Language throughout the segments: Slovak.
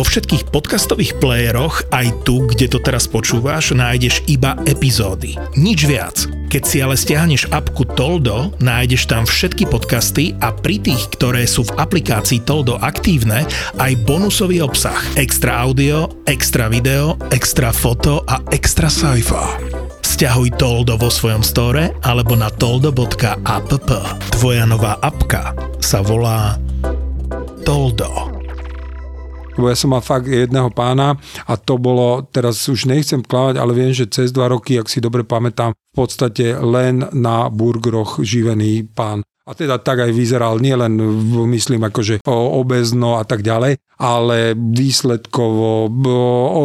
Vo všetkých podcastových playeroch, aj tu, kde to teraz počúvaš, nájdeš iba epizódy. Nič viac. Keď si ale stiahneš apku Toldo, nájdeš tam všetky podcasty a pri tých, ktoré sú v aplikácii Toldo aktívne, aj bonusový obsah. Extra audio, extra video, extra foto a extra sci-fi. Stiahuj Toldo vo svojom store alebo na toldo.app. Tvoja nová apka sa volá Toldo lebo ja som mal fakt jedného pána a to bolo, teraz už nechcem klávať, ale viem, že cez dva roky, ak si dobre pamätám, v podstate len na burgeroch živený pán. A teda tak aj vyzeral nielen, myslím, akože obezno a tak ďalej, ale výsledkovo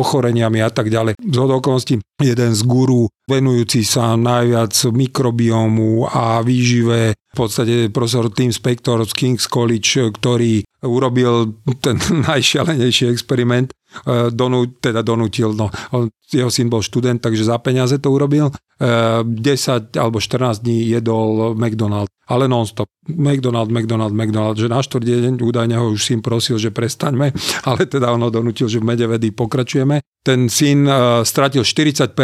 ochoreniami a tak ďalej. Z okolností jeden z guru venujúci sa najviac mikrobiomu a výžive v podstate profesor Tim Spector z King's College, ktorý urobil ten najšialenejší experiment, e, donú, teda donútil, no, jeho syn bol študent, takže za peniaze to urobil. 10 e, alebo 14 dní jedol McDonald, ale non-stop. McDonald, McDonald, McDonald, že na štvrť deň údajne ho už syn prosil, že prestaňme, ale teda ono donútil, že v medevedy pokračujeme. Ten syn uh, stratil 40%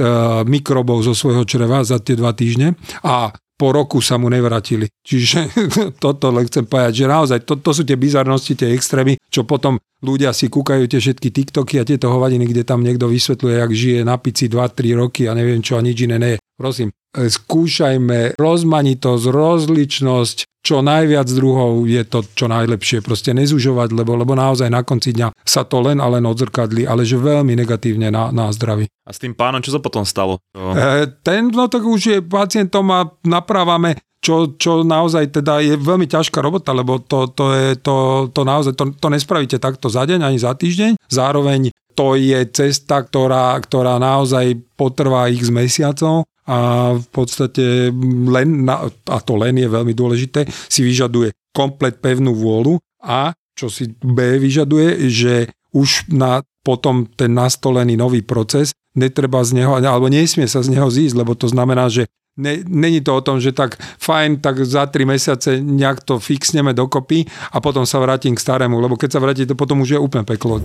uh, mikrobov zo svojho čreva za tie dva týždne a po roku sa mu nevrátili. Čiže toto len chcem povedať, že naozaj to, to sú tie bizarnosti, tie extrémy, čo potom ľudia si kúkajú tie všetky TikToky a tieto hovadiny, kde tam niekto vysvetľuje, jak žije na pici 2-3 roky a neviem čo a nič iné nie. Prosím, e, skúšajme rozmanitosť, rozličnosť, čo najviac druhov je to, čo najlepšie. Proste nezužovať, lebo, lebo naozaj na konci dňa sa to len a len odzrkadli, ale že veľmi negatívne na, na zdraví. A s tým pánom, čo sa potom stalo? E, ten, no tak už je pacientom a naprávame čo, čo naozaj teda je veľmi ťažká robota, lebo to, to, je, to, to naozaj, to, to nespravíte takto za deň ani za týždeň. Zároveň to je cesta, ktorá, ktorá naozaj potrvá ich z mesiacov a v podstate len, na, a to len je veľmi dôležité, si vyžaduje komplet pevnú vôľu a čo si B vyžaduje, že už na potom ten nastolený nový proces netreba z neho, alebo nesmie sa z neho zísť, lebo to znamená, že Ne, není to o tom, že tak fajn, tak za 3 mesiace nejak to fixneme dokopy a potom sa vrátim k starému, lebo keď sa vrátite, potom už je úplne peklo.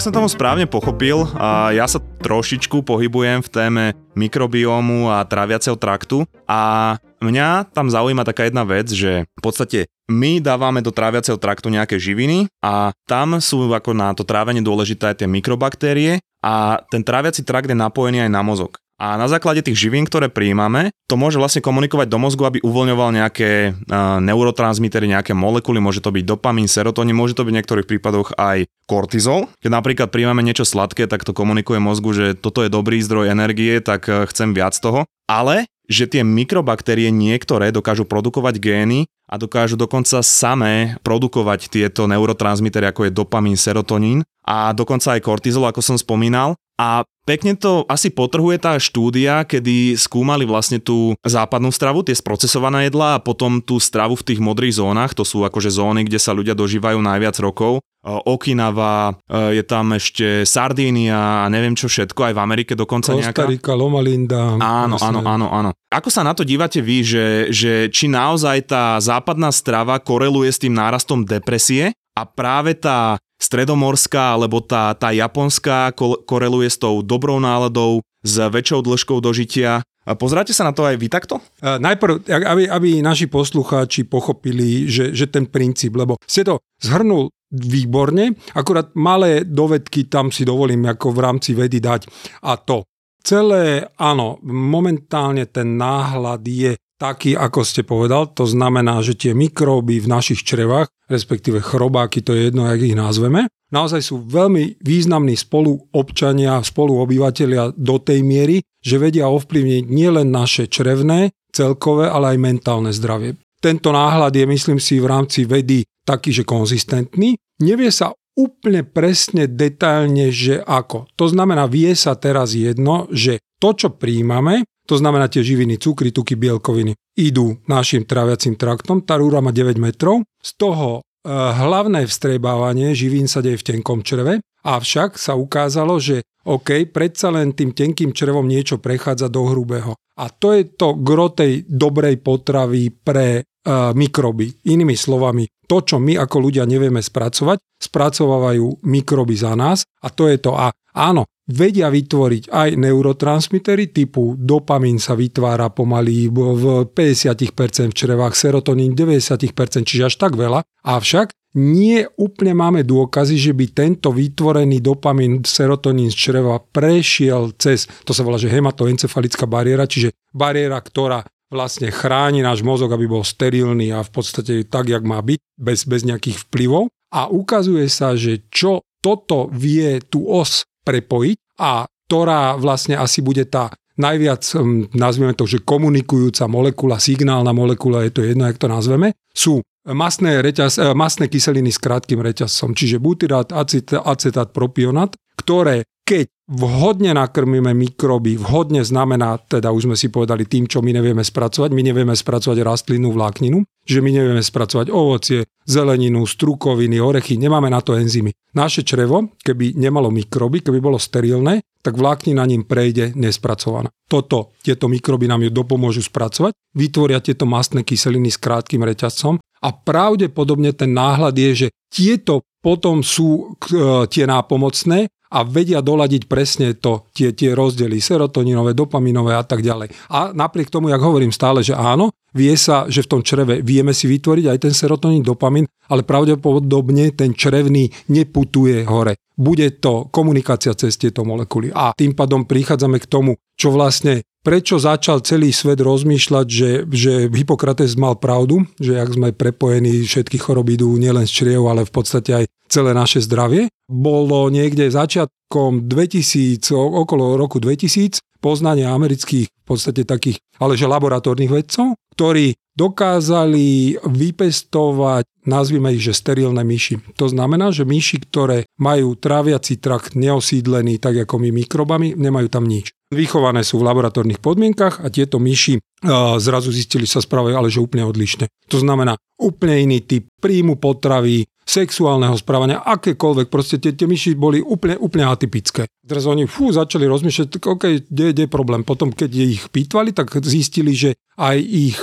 Ak som tomu správne pochopil, a ja sa trošičku pohybujem v téme mikrobiomu a tráviaceho traktu a mňa tam zaujíma taká jedna vec, že v podstate my dávame do tráviaceho traktu nejaké živiny a tam sú ako na to trávenie dôležité aj tie mikrobaktérie a ten tráviaci trakt je napojený aj na mozog. A na základe tých živín, ktoré prijímame, to môže vlastne komunikovať do mozgu, aby uvoľňoval nejaké uh, neurotransmitery, nejaké molekuly, môže to byť dopamín, serotonín, môže to byť v niektorých prípadoch aj kortizol. Keď napríklad príjmame niečo sladké, tak to komunikuje mozgu, že toto je dobrý zdroj energie, tak uh, chcem viac toho. Ale že tie mikrobaktérie niektoré dokážu produkovať gény a dokážu dokonca samé produkovať tieto neurotransmitery, ako je dopamín, serotonín a dokonca aj kortizol, ako som spomínal. A pekne to asi potrhuje tá štúdia, kedy skúmali vlastne tú západnú stravu, tie sprocesované jedlá a potom tú stravu v tých modrých zónach, to sú akože zóny, kde sa ľudia dožívajú najviac rokov. Okinawa, je tam ešte Sardínia a neviem čo všetko, aj v Amerike dokonca nejaká. Kostarika, Loma Linda. Áno, áno, áno, áno. Ako sa na to dívate vy, že, že či naozaj tá západná strava koreluje s tým nárastom depresie a práve tá stredomorská alebo tá, tá japonská koreluje s tou dobrou náladou, s väčšou dĺžkou dožitia. Pozráte sa na to aj vy takto? Uh, najprv, aby, aby naši poslucháči pochopili, že, že ten princíp, lebo ste to zhrnul výborne, akurát malé dovedky tam si dovolím ako v rámci vedy dať a to. Celé, áno, momentálne ten náhľad je taký, ako ste povedal. To znamená, že tie mikróby v našich črevách, respektíve chrobáky, to je jedno, jak ich nazveme, naozaj sú veľmi významní spoluobčania, spoluobyvateľia do tej miery, že vedia ovplyvniť nielen naše črevné, celkové, ale aj mentálne zdravie. Tento náhľad je, myslím si, v rámci vedy taký, že konzistentný. Nevie sa úplne presne, detailne, že ako. To znamená, vie sa teraz jedno, že to, čo príjmame, to znamená tie živiny, cukry, tuky, bielkoviny, idú našim tráviacim traktom. Tá rúra má 9 metrov. Z toho e, hlavné vstrebávanie živín sa deje v tenkom čreve, avšak sa ukázalo, že OK, predsa len tým tenkým črevom niečo prechádza do hrubého. A to je to gro tej dobrej potravy pre uh, mikroby. Inými slovami, to, čo my ako ľudia nevieme spracovať, spracovávajú mikroby za nás a to je to. A áno, vedia vytvoriť aj neurotransmitery typu dopamín sa vytvára pomaly v 50% v črevách, serotonín 90%, čiže až tak veľa. Avšak nie úplne máme dôkazy, že by tento vytvorený dopamín, serotonín z čreva prešiel cez, to sa volá, že hematoencefalická bariéra, čiže bariéra, ktorá vlastne chráni náš mozog, aby bol sterilný a v podstate tak, jak má byť, bez, bez nejakých vplyvov. A ukazuje sa, že čo toto vie tú os prepojiť a ktorá vlastne asi bude tá najviac, hm, nazveme to, že komunikujúca molekula, signálna molekula, je to jedno, jak to nazveme, sú masné, reťaz, eh, masné kyseliny s krátkým reťazcom, čiže butyrát, acetát, propionát, ktoré keď vhodne nakrmíme mikroby, vhodne znamená, teda už sme si povedali tým, čo my nevieme spracovať, my nevieme spracovať rastlinu, vlákninu, že my nevieme spracovať ovocie, zeleninu, strukoviny, orechy, nemáme na to enzymy. Naše črevo, keby nemalo mikroby, keby bolo sterilné, tak vláknina ním prejde nespracovaná. Toto, tieto mikroby nám ju dopomôžu spracovať, vytvoria tieto mastné kyseliny s krátkým reťazcom a pravdepodobne ten náhľad je, že tieto potom sú e, tie nápomocné a vedia doladiť presne to, tie, tie rozdiely serotoninové, dopaminové a tak ďalej. A napriek tomu, jak hovorím stále, že áno, vie sa, že v tom čreve vieme si vytvoriť aj ten serotonín, dopamin, ale pravdepodobne ten črevný neputuje hore. Bude to komunikácia cez tieto molekuly. A tým pádom prichádzame k tomu, čo vlastne prečo začal celý svet rozmýšľať, že, že Hippokrates mal pravdu, že ak sme prepojení, všetky choroby idú nielen z čriev, ale v podstate aj celé naše zdravie. Bolo niekde začiatkom 2000, okolo roku 2000, poznanie amerických v podstate takých, ale že laboratórnych vedcov, ktorí dokázali vypestovať, nazvime ich, že sterilné myši. To znamená, že myši, ktoré majú tráviaci trakt neosídlený, tak ako my mikrobami, nemajú tam nič. Vychované sú v laboratórnych podmienkach a tieto myši uh, zrazu zistili sa správajú, ale že úplne odlišne. To znamená úplne iný typ príjmu potravy, sexuálneho správania, akékoľvek, proste tie, tie myši boli úplne, úplne atypické. Teraz oni fú, začali rozmýšľať, OK, kde, je problém. Potom, keď ich pýtvali, tak zistili, že aj ich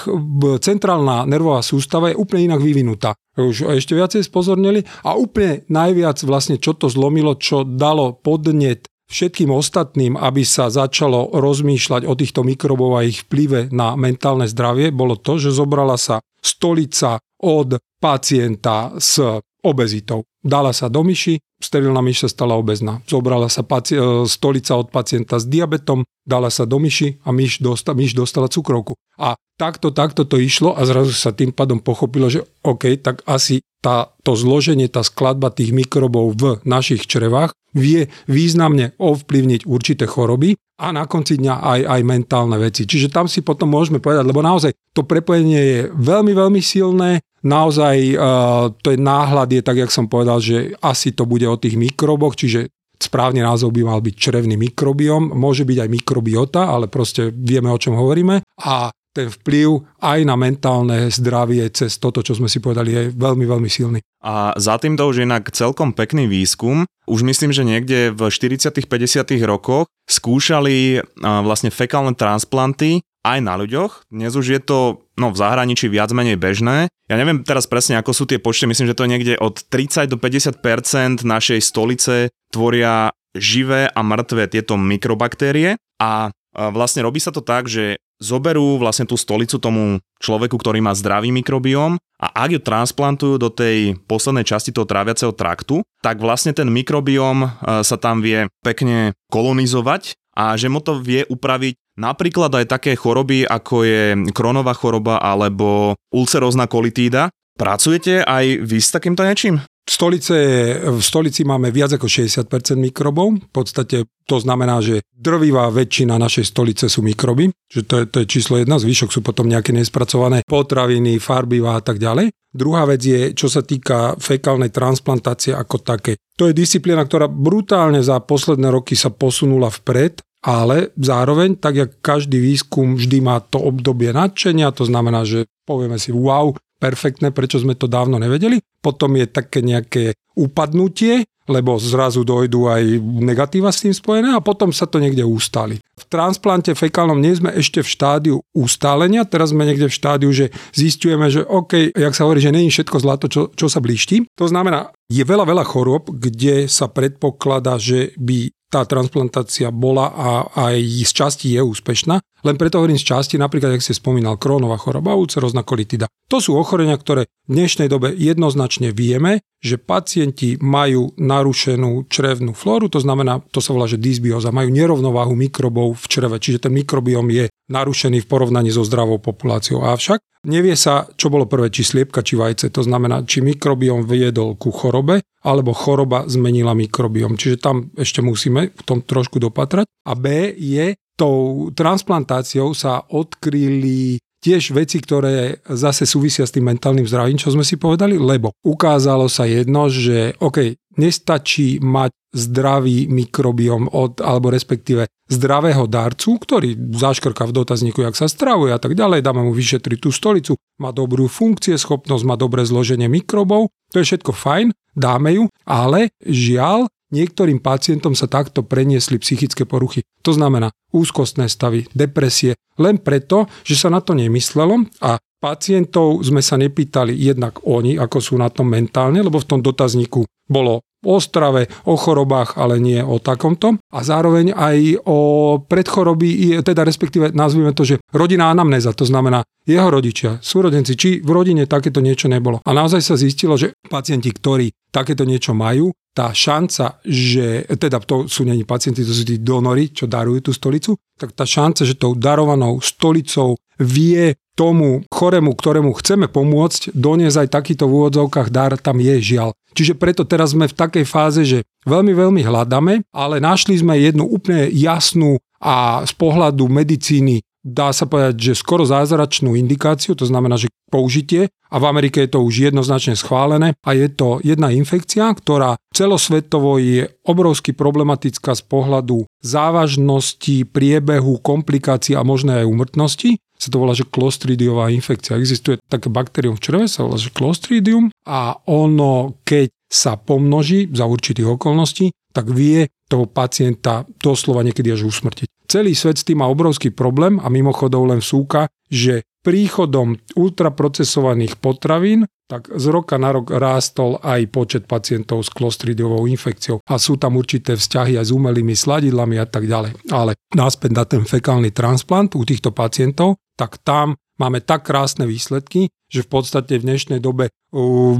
centrálna nervová sústava je úplne inak vyvinutá. Už ešte viacej spozornili a úplne najviac vlastne, čo to zlomilo, čo dalo podnet všetkým ostatným, aby sa začalo rozmýšľať o týchto mikrobov a ich vplyve na mentálne zdravie, bolo to, že zobrala sa stolica od pacienta s obezitou. Dala sa do myši, sterilná myš sa stala obezná. Zobrala sa paci- e, stolica od pacienta s diabetom, dala sa do myši a myš, dosta- myš dostala cukrovku. A takto, takto to išlo a zrazu sa tým pádom pochopilo, že OK, tak asi tá, to zloženie, tá skladba tých mikrobov v našich črevách vie významne ovplyvniť určité choroby a na konci dňa aj, aj mentálne veci. Čiže tam si potom môžeme povedať, lebo naozaj to prepojenie je veľmi, veľmi silné, naozaj uh, to je náhľad je tak, jak som povedal, že asi to bude o tých mikroboch, čiže správny názov by mal byť črevný mikrobiom, môže byť aj mikrobiota, ale proste vieme, o čom hovoríme. A ten vplyv aj na mentálne zdravie cez toto, čo sme si povedali, je veľmi, veľmi silný. A za týmto už inak celkom pekný výskum. Už myslím, že niekde v 40 50 rokoch skúšali vlastne fekálne transplanty aj na ľuďoch. Dnes už je to no, v zahraničí viac menej bežné. Ja neviem teraz presne, ako sú tie počty, myslím, že to je niekde od 30 do 50% našej stolice tvoria živé a mŕtve tieto mikrobaktérie a vlastne robí sa to tak, že zoberú vlastne tú stolicu tomu človeku, ktorý má zdravý mikrobióm a ak ju transplantujú do tej poslednej časti toho tráviaceho traktu, tak vlastne ten mikrobióm sa tam vie pekne kolonizovať a že mu to vie upraviť Napríklad aj také choroby, ako je kronová choroba alebo ulcerózna kolitída. Pracujete aj vy s takýmto niečím? Stolice, v stolici máme viac ako 60% mikrobov. V podstate to znamená, že drvivá väčšina našej stolice sú mikroby, že to je, to je číslo jedna, zvyšok sú potom nejaké nespracované potraviny, farbivá a tak ďalej. Druhá vec je, čo sa týka fekálnej transplantácie ako také. To je disciplína, ktorá brutálne za posledné roky sa posunula vpred ale zároveň, tak jak každý výskum vždy má to obdobie nadšenia, to znamená, že povieme si wow, perfektné, prečo sme to dávno nevedeli. Potom je také nejaké upadnutie lebo zrazu dojdú aj negatíva s tým spojené a potom sa to niekde ustali. V transplante fekálnom nie sme ešte v štádiu ustálenia, teraz sme niekde v štádiu, že zistujeme, že OK, jak sa hovorí, že není všetko zlato, čo, čo sa blíšti. To znamená, je veľa, veľa chorôb, kde sa predpokladá, že by tá transplantácia bola a aj z časti je úspešná. Len preto hovorím z časti, napríklad, ak ste spomínal, krónová choroba, ulcerozna kolitida. To sú ochorenia, ktoré v dnešnej dobe jednoznačne vieme, že pacienti majú narušenú črevnú flóru, to znamená, to sa volá, že dysbioza, majú nerovnováhu mikrobov v čreve, čiže ten mikrobiom je narušený v porovnaní so zdravou populáciou. Avšak nevie sa, čo bolo prvé, či sliepka, či vajce, to znamená, či mikrobiom viedol ku chorobe, alebo choroba zmenila mikrobiom. Čiže tam ešte musíme v tom trošku dopatrať. A B je, tou transplantáciou sa odkryli tiež veci, ktoré zase súvisia s tým mentálnym zdravím, čo sme si povedali, lebo ukázalo sa jedno, že OK, nestačí mať zdravý mikrobiom od, alebo respektíve zdravého darcu, ktorý zaškrka v dotazníku, jak sa stravuje a tak ďalej, dáme mu vyšetriť tú stolicu, má dobrú funkcie, schopnosť, má dobré zloženie mikrobov, to je všetko fajn, dáme ju, ale žiaľ, niektorým pacientom sa takto preniesli psychické poruchy. To znamená úzkostné stavy, depresie, len preto, že sa na to nemyslelo a pacientov sme sa nepýtali jednak oni, ako sú na tom mentálne, lebo v tom dotazníku bolo o strave, o chorobách, ale nie o takomto. A zároveň aj o predchoroby, teda respektíve nazvime to, že rodina anamnéza, to znamená jeho rodičia, súrodenci, či v rodine takéto niečo nebolo. A naozaj sa zistilo, že pacienti, ktorí takéto niečo majú, tá šanca, že, teda to sú není pacienti, to sú tí donory, čo darujú tú stolicu, tak tá šanca, že tou darovanou stolicou vie tomu choremu, ktorému chceme pomôcť, doniesť aj takýto v úvodzovkách dar, tam je žiaľ. Čiže preto teraz sme v takej fáze, že veľmi, veľmi hľadáme, ale našli sme jednu úplne jasnú a z pohľadu medicíny dá sa povedať, že skoro zázračnú indikáciu, to znamená, že použitie a v Amerike je to už jednoznačne schválené a je to jedna infekcia, ktorá celosvetovo je obrovsky problematická z pohľadu závažnosti, priebehu, komplikácií a možné aj úmrtnosti sa to volá, že klostridiová infekcia. Existuje také baktérium v čreve, sa volá, že klostridium a ono, keď sa pomnoží za určitých okolností, tak vie toho pacienta doslova niekedy až usmrtiť. Celý svet s tým má obrovský problém a mimochodov len súka, že príchodom ultraprocesovaných potravín, tak z roka na rok rástol aj počet pacientov s klostridiovou infekciou. A sú tam určité vzťahy aj s umelými sladidlami a tak ďalej. Ale náspäť na ten fekálny transplant u týchto pacientov, tak tam máme tak krásne výsledky, že v podstate v dnešnej dobe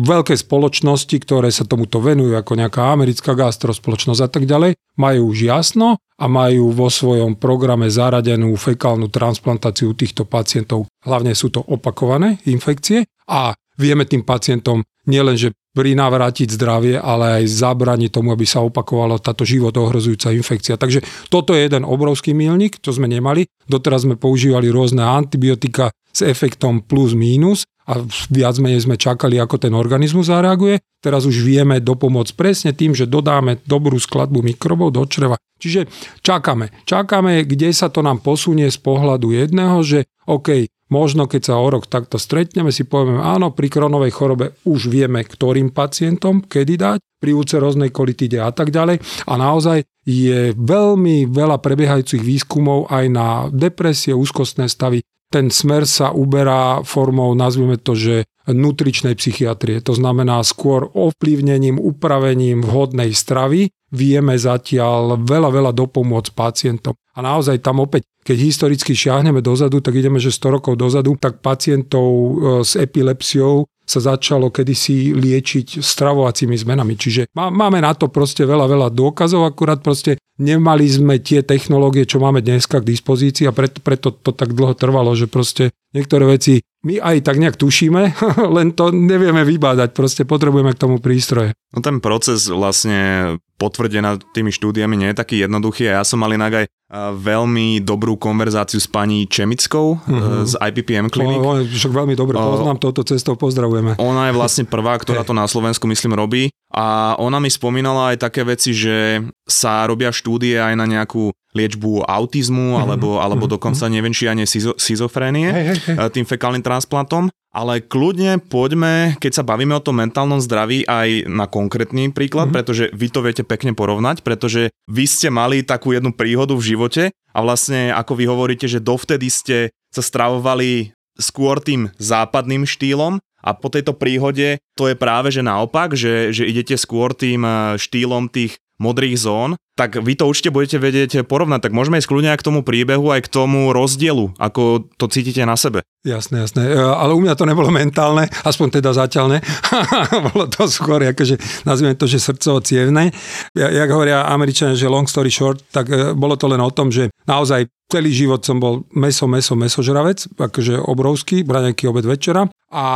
veľké spoločnosti, ktoré sa tomuto venujú, ako nejaká americká gastrospoločnosť a tak ďalej, majú už jasno a majú vo svojom programe zaradenú fekálnu transplantáciu týchto pacientov. Hlavne sú to opakované infekcie a vieme tým pacientom nielenže prinavrátiť zdravie, ale aj zabraniť tomu, aby sa opakovala táto život ohrozujúca infekcia. Takže toto je jeden obrovský milník, čo sme nemali. Doteraz sme používali rôzne antibiotika s efektom plus mínus a viac menej sme čakali, ako ten organizmus zareaguje. Teraz už vieme dopomôcť presne tým, že dodáme dobrú skladbu mikrobov do čreva. Čiže čakáme. Čakáme, kde sa to nám posunie z pohľadu jedného, že OK, možno keď sa o rok takto stretneme, si povieme, áno, pri kronovej chorobe už vieme, ktorým pacientom kedy dať, pri úceroznej kolitide a tak ďalej. A naozaj je veľmi veľa prebiehajúcich výskumov aj na depresie, úzkostné stavy, ten smer sa uberá formou, nazvime to, že nutričnej psychiatrie. To znamená skôr ovplyvnením, upravením vhodnej stravy vieme zatiaľ veľa, veľa dopomôcť pacientom. A naozaj tam opäť, keď historicky šiahneme dozadu, tak ideme, že 100 rokov dozadu, tak pacientov e, s epilepsiou sa začalo kedysi liečiť stravovacími zmenami. Čiže máme na to proste veľa, veľa dôkazov, akurát proste nemali sme tie technológie, čo máme dneska k dispozícii a preto, preto to tak dlho trvalo, že proste niektoré veci my aj tak nejak tušíme, len to nevieme vybádať, proste potrebujeme k tomu prístroje. No ten proces vlastne potvrdená tými štúdiami nie je taký jednoduchý a ja som mal inak aj veľmi dobrú konverzáciu s pani Čemickou uh-huh. z IPPM klinik. No, však veľmi dobre, poznám touto cestou, pozdravujeme. Ona je vlastne prvá, ktorá to na Slovensku myslím robí a ona mi spomínala aj také veci, že sa robia štúdie aj na nejakú liečbu autizmu, mm-hmm. alebo, alebo mm-hmm. dokonca neviem, či ani schizofrénie hey, hey, hey. tým fekálnym transplantom. Ale kľudne poďme, keď sa bavíme o tom mentálnom zdraví, aj na konkrétny príklad, mm. pretože vy to viete pekne porovnať, pretože vy ste mali takú jednu príhodu v živote a vlastne, ako vy hovoríte, že dovtedy ste sa stravovali skôr tým západným štýlom a po tejto príhode to je práve, že naopak, že, že idete skôr tým eh, štýlom tých modrých zón, tak vy to určite budete vedieť porovnať. Tak môžeme ísť kľudne aj k tomu príbehu, aj k tomu rozdielu, ako to cítite na sebe. Jasné, jasné. E, ale u mňa to nebolo mentálne, aspoň teda zatiaľ ne. bolo to skôr, akože nazvime to, že srdcovo cievne. Ja, jak hovoria Američania, že long story short, tak e, bolo to len o tom, že naozaj celý život som bol meso, meso, mesožravec, akože obrovský, braňaký obed večera a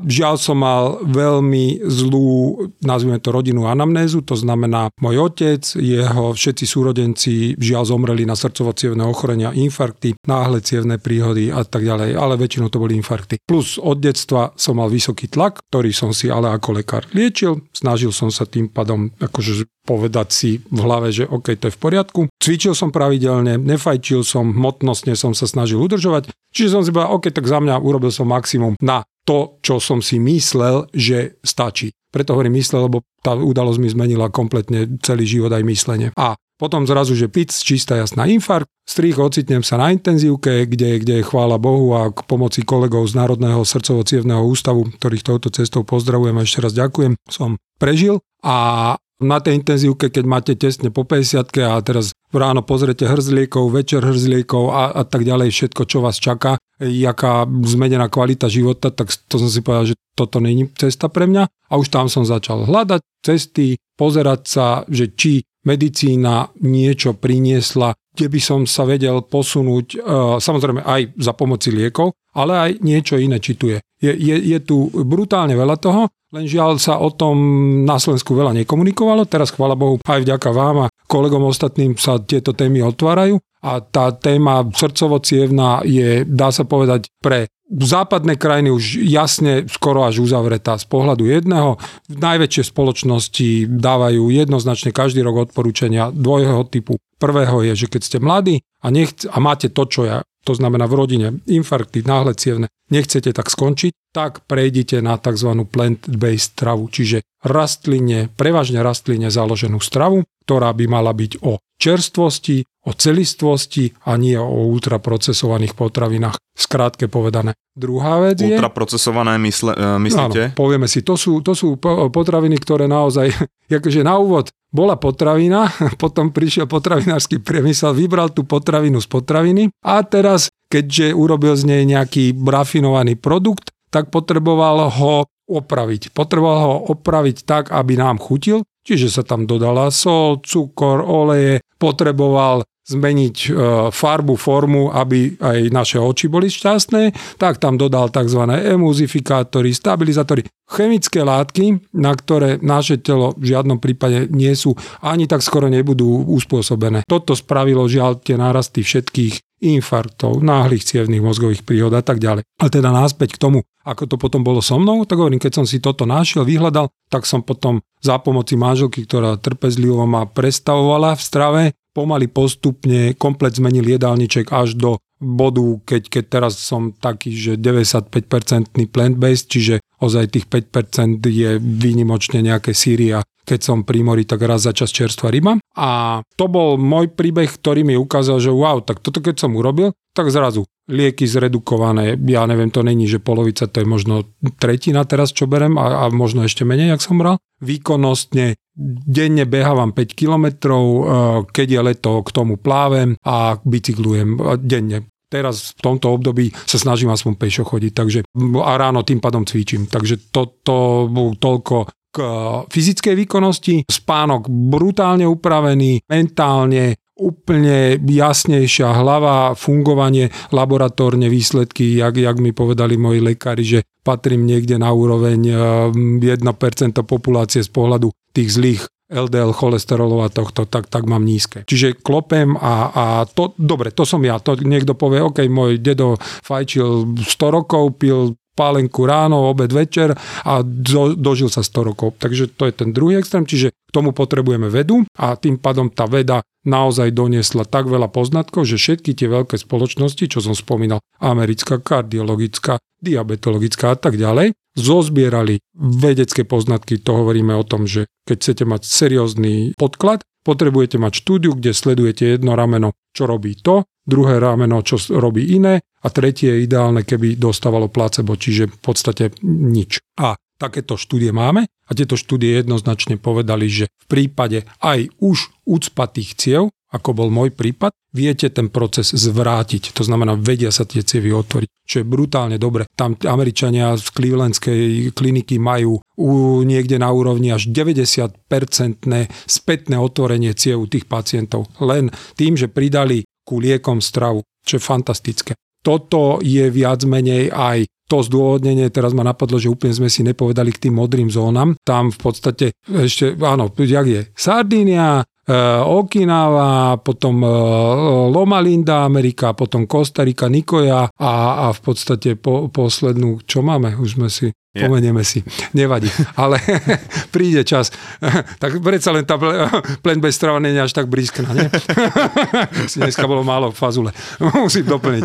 žiaľ som mal veľmi zlú, nazvime to rodinnú anamnézu, to znamená môj otec, jeho všetci súrodenci žiaľ zomreli na srdcovo ochorenia, infarkty, náhle cievne príhody a tak ďalej, ale väčšinou to boli infarkty. Plus od detstva som mal vysoký tlak, ktorý som si ale ako lekár liečil, snažil som sa tým pádom akože povedať si v hlave, že OK, to je v poriadku. Cvičil som pravidelne, nefajčil som, hmotnostne som sa snažil udržovať, čiže som si povedal, OK, tak za mňa urobil som maximum na to, čo som si myslel, že stačí. Preto hovorím myslel, lebo tá udalosť mi zmenila kompletne celý život aj myslenie. A potom zrazu, že pic, čistá jasná infarkt, strých ocitnem sa na intenzívke, kde, kde chvála Bohu a k pomoci kolegov z Národného srdcovo ústavu, ktorých touto cestou pozdravujem a ešte raz ďakujem, som prežil a na tej intenzívke, keď máte tesne po 50 a teraz ráno pozrete hrzliekov, večer hrzliekov a, a tak ďalej, všetko, čo vás čaká, jaká zmenená kvalita života, tak to som si povedal, že toto není cesta pre mňa. A už tam som začal hľadať cesty, pozerať sa, že či medicína niečo priniesla, kde by som sa vedel posunúť, e, samozrejme aj za pomoci liekov, ale aj niečo iné, či tu je. Je, je, je tu brutálne veľa toho, len žiaľ sa o tom na Slovensku veľa nekomunikovalo. Teraz, chvála Bohu, aj vďaka vám a kolegom ostatným sa tieto témy otvárajú. A tá téma srdcovo je, dá sa povedať, pre západné krajiny už jasne skoro až uzavretá z pohľadu jedného. Najväčšie spoločnosti dávajú jednoznačne každý rok odporúčania dvojho typu. Prvého je, že keď ste mladí a, nechc- a máte to, čo ja to znamená v rodine, infarkty, náhle cievne, nechcete tak skončiť, tak prejdite na tzv. plant-based stravu, čiže rastline, prevažne rastline založenú stravu, ktorá by mala byť o čerstvosti, o celistvosti a nie o ultraprocesovaných potravinách. Skrátke povedané. Druhá vec je... Ultraprocesované mysle, uh, myslíte? Áno, povieme si, to sú, to sú potraviny, ktoré naozaj, akože na úvod bola potravina, potom prišiel potravinársky priemysel, vybral tú potravinu z potraviny a teraz, keďže urobil z nej nejaký rafinovaný produkt, tak potreboval ho opraviť. Potreboval ho opraviť tak, aby nám chutil, čiže sa tam dodala sol, cukor, oleje, potreboval zmeniť e, farbu, formu, aby aj naše oči boli šťastné, tak tam dodal tzv. emuzifikátory, stabilizátory, chemické látky, na ktoré naše telo v žiadnom prípade nie sú, ani tak skoro nebudú uspôsobené. Toto spravilo žiaľ tie nárasty všetkých infarktov, náhlych cievných mozgových príhod a tak ďalej. A teda náspäť k tomu, ako to potom bolo so mnou, tak hovorím, keď som si toto našiel, vyhľadal, tak som potom za pomoci manželky, ktorá trpezlivo ma prestavovala v strave, pomaly postupne komplet zmenil jedálniček až do bodu, keď, keď teraz som taký, že 95% plant-based, čiže ozaj tých 5% je výnimočne nejaké síry a keď som pri mori, tak raz za čas čerstvá ryba. A to bol môj príbeh, ktorý mi ukázal, že wow, tak toto keď som urobil, tak zrazu lieky zredukované, ja neviem, to není, že polovica, to je možno tretina teraz, čo berem a, a možno ešte menej, jak som bral. Výkonnostne denne behávam 5 kilometrov, e, keď je leto, k tomu plávem a bicyklujem denne. Teraz v tomto období sa snažím aspoň pešo chodiť, takže a ráno tým pádom cvičím. Takže toto to, toľko k e, fyzickej výkonnosti. Spánok brutálne upravený, mentálne úplne jasnejšia hlava, fungovanie, laboratórne výsledky, jak, jak mi povedali moji lekári, že patrím niekde na úroveň 1% e, populácie z pohľadu tých zlých LDL cholesterolov a tohto, tak, tak mám nízke. Čiže klopem a, a to, dobre, to som ja. To niekto povie, OK, môj dedo fajčil 100 rokov, pil pálenku ráno, obed, večer a do, dožil sa 100 rokov. Takže to je ten druhý extrém, čiže k tomu potrebujeme vedu a tým pádom tá veda naozaj doniesla tak veľa poznatkov, že všetky tie veľké spoločnosti, čo som spomínal, americká, kardiologická, diabetologická a tak ďalej, zozbierali vedecké poznatky, to hovoríme o tom, že keď chcete mať seriózny podklad, potrebujete mať štúdiu, kde sledujete jedno rameno, čo robí to, druhé rameno, čo robí iné a tretie je ideálne, keby dostávalo placebo, čiže v podstate nič. A takéto štúdie máme a tieto štúdie jednoznačne povedali, že v prípade aj už úcpatých ciev ako bol môj prípad, viete ten proces zvrátiť. To znamená, vedia sa tie cievy otvoriť, čo je brutálne dobre. Tam Američania z Clevelandskej kliniky majú u, niekde na úrovni až 90-percentné spätné otvorenie ciev tých pacientov. Len tým, že pridali ku liekom stravu, čo je fantastické. Toto je viac menej aj to zdôvodnenie, teraz ma napadlo, že úplne sme si nepovedali k tým modrým zónam. Tam v podstate ešte, áno, jak je, Sardínia, Eh, Okinawa, potom eh, Loma Linda Amerika, potom Kostarika, Nikoja a, a v podstate po, poslednú, čo máme, už sme si Yeah. Pomenieme si, nevadí. Ale príde čas. tak predsa len tá plen bez strava nie je až tak blízkna, nie? Dneska bolo málo fazule. Musím doplniť.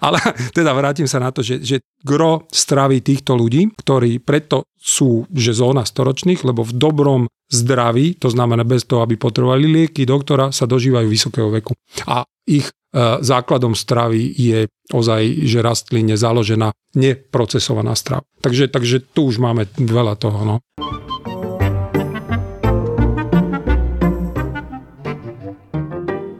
Ale teda vrátim sa na to, že, že gro stravy týchto ľudí, ktorí preto sú, že zóna storočných, lebo v dobrom zdraví, to znamená bez toho, aby potrebovali lieky doktora, sa dožívajú vysokého veku. A ich základom stravy je ozaj, že rastline založená neprocesovaná strava. Takže, takže tu už máme veľa toho. No.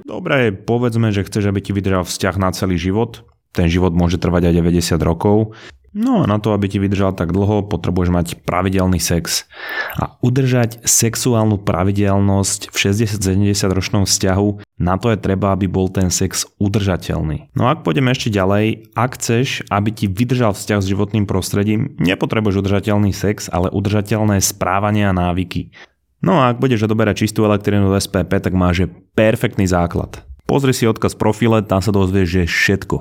Dobre, povedzme, že chceš, aby ti vydržal vzťah na celý život. Ten život môže trvať aj 90 rokov. No a na to, aby ti vydržal tak dlho, potrebuješ mať pravidelný sex. A udržať sexuálnu pravidelnosť v 60-70 ročnom vzťahu, na to je treba, aby bol ten sex udržateľný. No ak pôjdeme ešte ďalej, ak chceš, aby ti vydržal vzťah s životným prostredím, nepotrebuješ udržateľný sex, ale udržateľné správanie a návyky. No a ak budeš odoberať čistú elektrínu z SPP, tak máš perfektný základ. Pozri si odkaz profile, tam sa dozvieš, že všetko.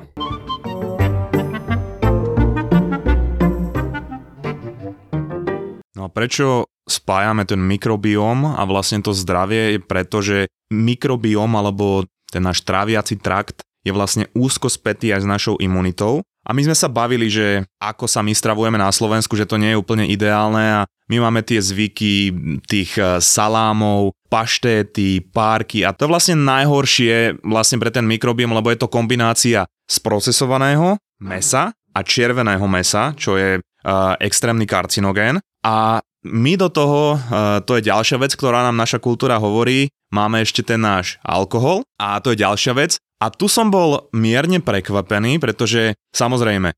No a prečo spájame ten mikrobióm a vlastne to zdravie je preto, že mikrobióm alebo ten náš tráviaci trakt je vlastne úzko spätý aj s našou imunitou. A my sme sa bavili, že ako sa my stravujeme na Slovensku, že to nie je úplne ideálne a my máme tie zvyky tých e, salámov, paštéty, párky a to vlastne najhoršie vlastne pre ten mikrobióm, lebo je to kombinácia sprocesovaného mesa a červeného mesa, čo je uh, extrémny karcinogén a my do toho, to je ďalšia vec, ktorá nám naša kultúra hovorí, máme ešte ten náš alkohol a to je ďalšia vec. A tu som bol mierne prekvapený, pretože samozrejme, e,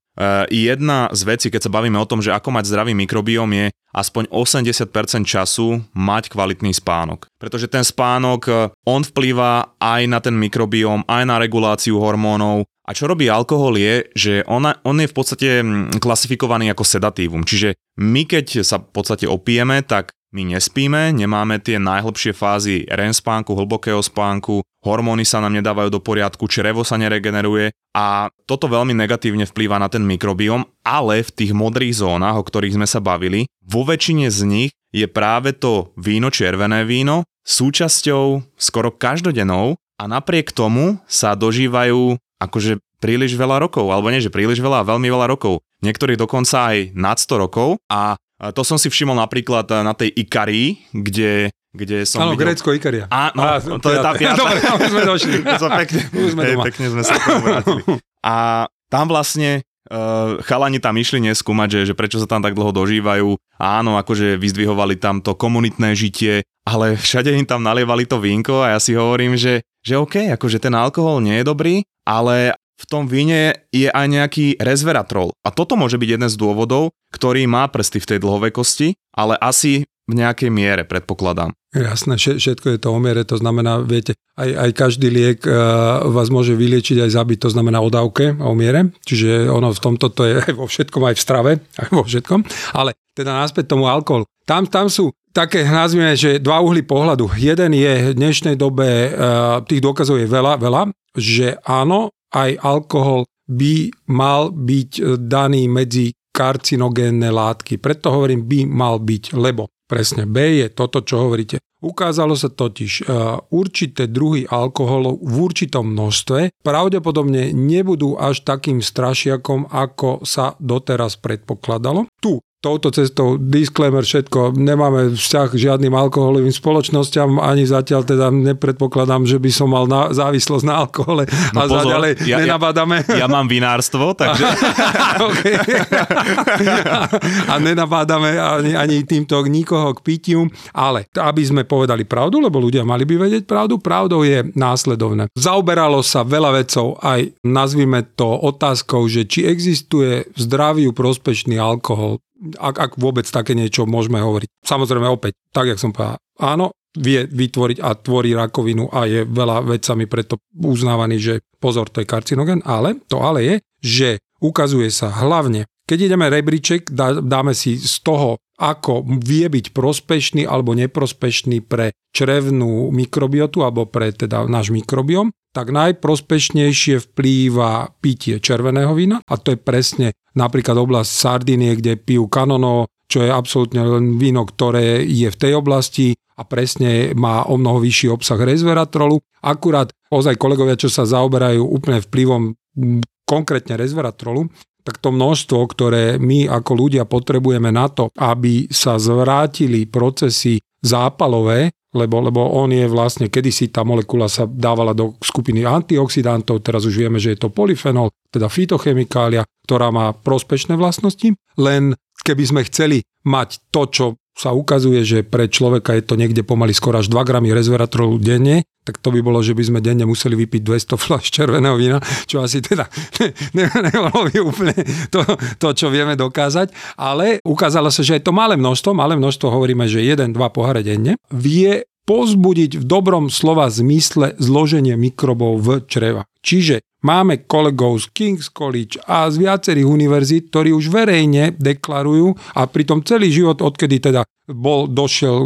jedna z vecí, keď sa bavíme o tom, že ako mať zdravý mikrobióm je aspoň 80% času mať kvalitný spánok. Pretože ten spánok, e, on vplýva aj na ten mikrobióm, aj na reguláciu hormónov, a čo robí alkohol je, že ona, on je v podstate mm, klasifikovaný ako sedatívum. Čiže my keď sa v podstate opijeme, tak my nespíme, nemáme tie najhlbšie fázy REM spánku, hlbokého spánku, hormóny sa nám nedávajú do poriadku, črevo sa neregeneruje a toto veľmi negatívne vplýva na ten mikrobióm, ale v tých modrých zónach, o ktorých sme sa bavili, vo väčšine z nich je práve to víno, červené víno, súčasťou skoro každodennou a napriek tomu sa dožívajú akože príliš veľa rokov, alebo nie, že príliš veľa, veľmi veľa rokov. Niektorí dokonca aj nad 100 rokov a to som si všimol napríklad na tej Ikarii, kde kde som Áno, videl... Grécko Ikaria. Á, no, Á, to je tá piata. Dobre, tam sme došli. pekne, Už sme doma. pekne sme sa vrátili. A tam vlastne uh, chalani tam išli neskúmať, že, že prečo sa tam tak dlho dožívajú. Áno, akože vyzdvihovali tam to komunitné žitie, ale všade im tam nalievali to vínko a ja si hovorím, že, že OK, akože ten alkohol nie je dobrý, ale v tom víne je aj nejaký resveratrol. A toto môže byť jeden z dôvodov, ktorý má prsty v tej dlhovekosti, ale asi v nejakej miere, predpokladám. Jasné, všetko je to o miere, to znamená, viete, aj, aj každý liek uh, vás môže vyliečiť aj zabiť, to znamená o dávke o miere, čiže ono v tomto to je aj vo všetkom, aj v strave, aj vo všetkom, ale teda náspäť tomu alkoholu. Tam, tam sú také, nazvime, že dva uhly pohľadu. Jeden je v dnešnej dobe, uh, tých dôkazov je veľa, veľa, že áno, aj alkohol by mal byť e, daný medzi karcinogénne látky. Preto hovorím, by mal byť, lebo presne B je toto, čo hovoríte. Ukázalo sa totiž, uh, určité druhy alkoholu v určitom množstve pravdepodobne nebudú až takým strašiakom, ako sa doteraz predpokladalo. Tu touto cestou disclaimer všetko, nemáme vzťah k žiadnym alkoholovým spoločnosťam, ani zatiaľ teda nepredpokladám, že by som mal na, závislosť na alkohole. No a pozor, ďalej ja, nenabádame. Ja, ja mám vinárstvo, takže... a nenabádame ani, ani týmto nikoho k pitiu, ale aby sme povedali pravdu, lebo ľudia mali by vedieť pravdu, pravdou je následovné. Zaoberalo sa veľa vecov aj, nazvime to otázkou, že či existuje v zdraviu prospešný alkohol ak, ak vôbec také niečo môžeme hovoriť. Samozrejme opäť, tak jak som povedal, áno, vie vytvoriť a tvorí rakovinu a je veľa vecami preto uznávaný, že pozor, to je karcinogen, ale to ale je, že ukazuje sa hlavne, keď ideme rebríček, dá, dáme si z toho, ako vie byť prospešný alebo neprospešný pre črevnú mikrobiotu alebo pre teda náš mikrobiom, tak najprospešnejšie vplýva pitie červeného vína a to je presne napríklad oblasť Sardinie, kde pijú kanono, čo je absolútne len víno, ktoré je v tej oblasti a presne má o mnoho vyšší obsah resveratrolu. Akurát ozaj kolegovia, čo sa zaoberajú úplne vplyvom konkrétne resveratrolu, tak to množstvo, ktoré my ako ľudia potrebujeme na to, aby sa zvrátili procesy zápalové, lebo, lebo on je vlastne, kedysi tá molekula sa dávala do skupiny antioxidantov, teraz už vieme, že je to polyfenol, teda fitochemikália, ktorá má prospešné vlastnosti, len keby sme chceli mať to, čo sa ukazuje, že pre človeka je to niekde pomaly skoro až 2 gramy resveratrolu denne, tak to by bolo, že by sme denne museli vypiť 200 fľaš červeného vína, čo asi teda ne, ne, nebolo by úplne to, to, čo vieme dokázať, ale ukázalo sa, že je to malé množstvo, malé množstvo hovoríme, že 1-2 poháre denne, vie pozbudiť v dobrom slova zmysle zloženie mikrobov v čreva. Čiže Máme kolegov z King's College a z viacerých univerzít, ktorí už verejne deklarujú a pritom celý život, odkedy teda bol, došiel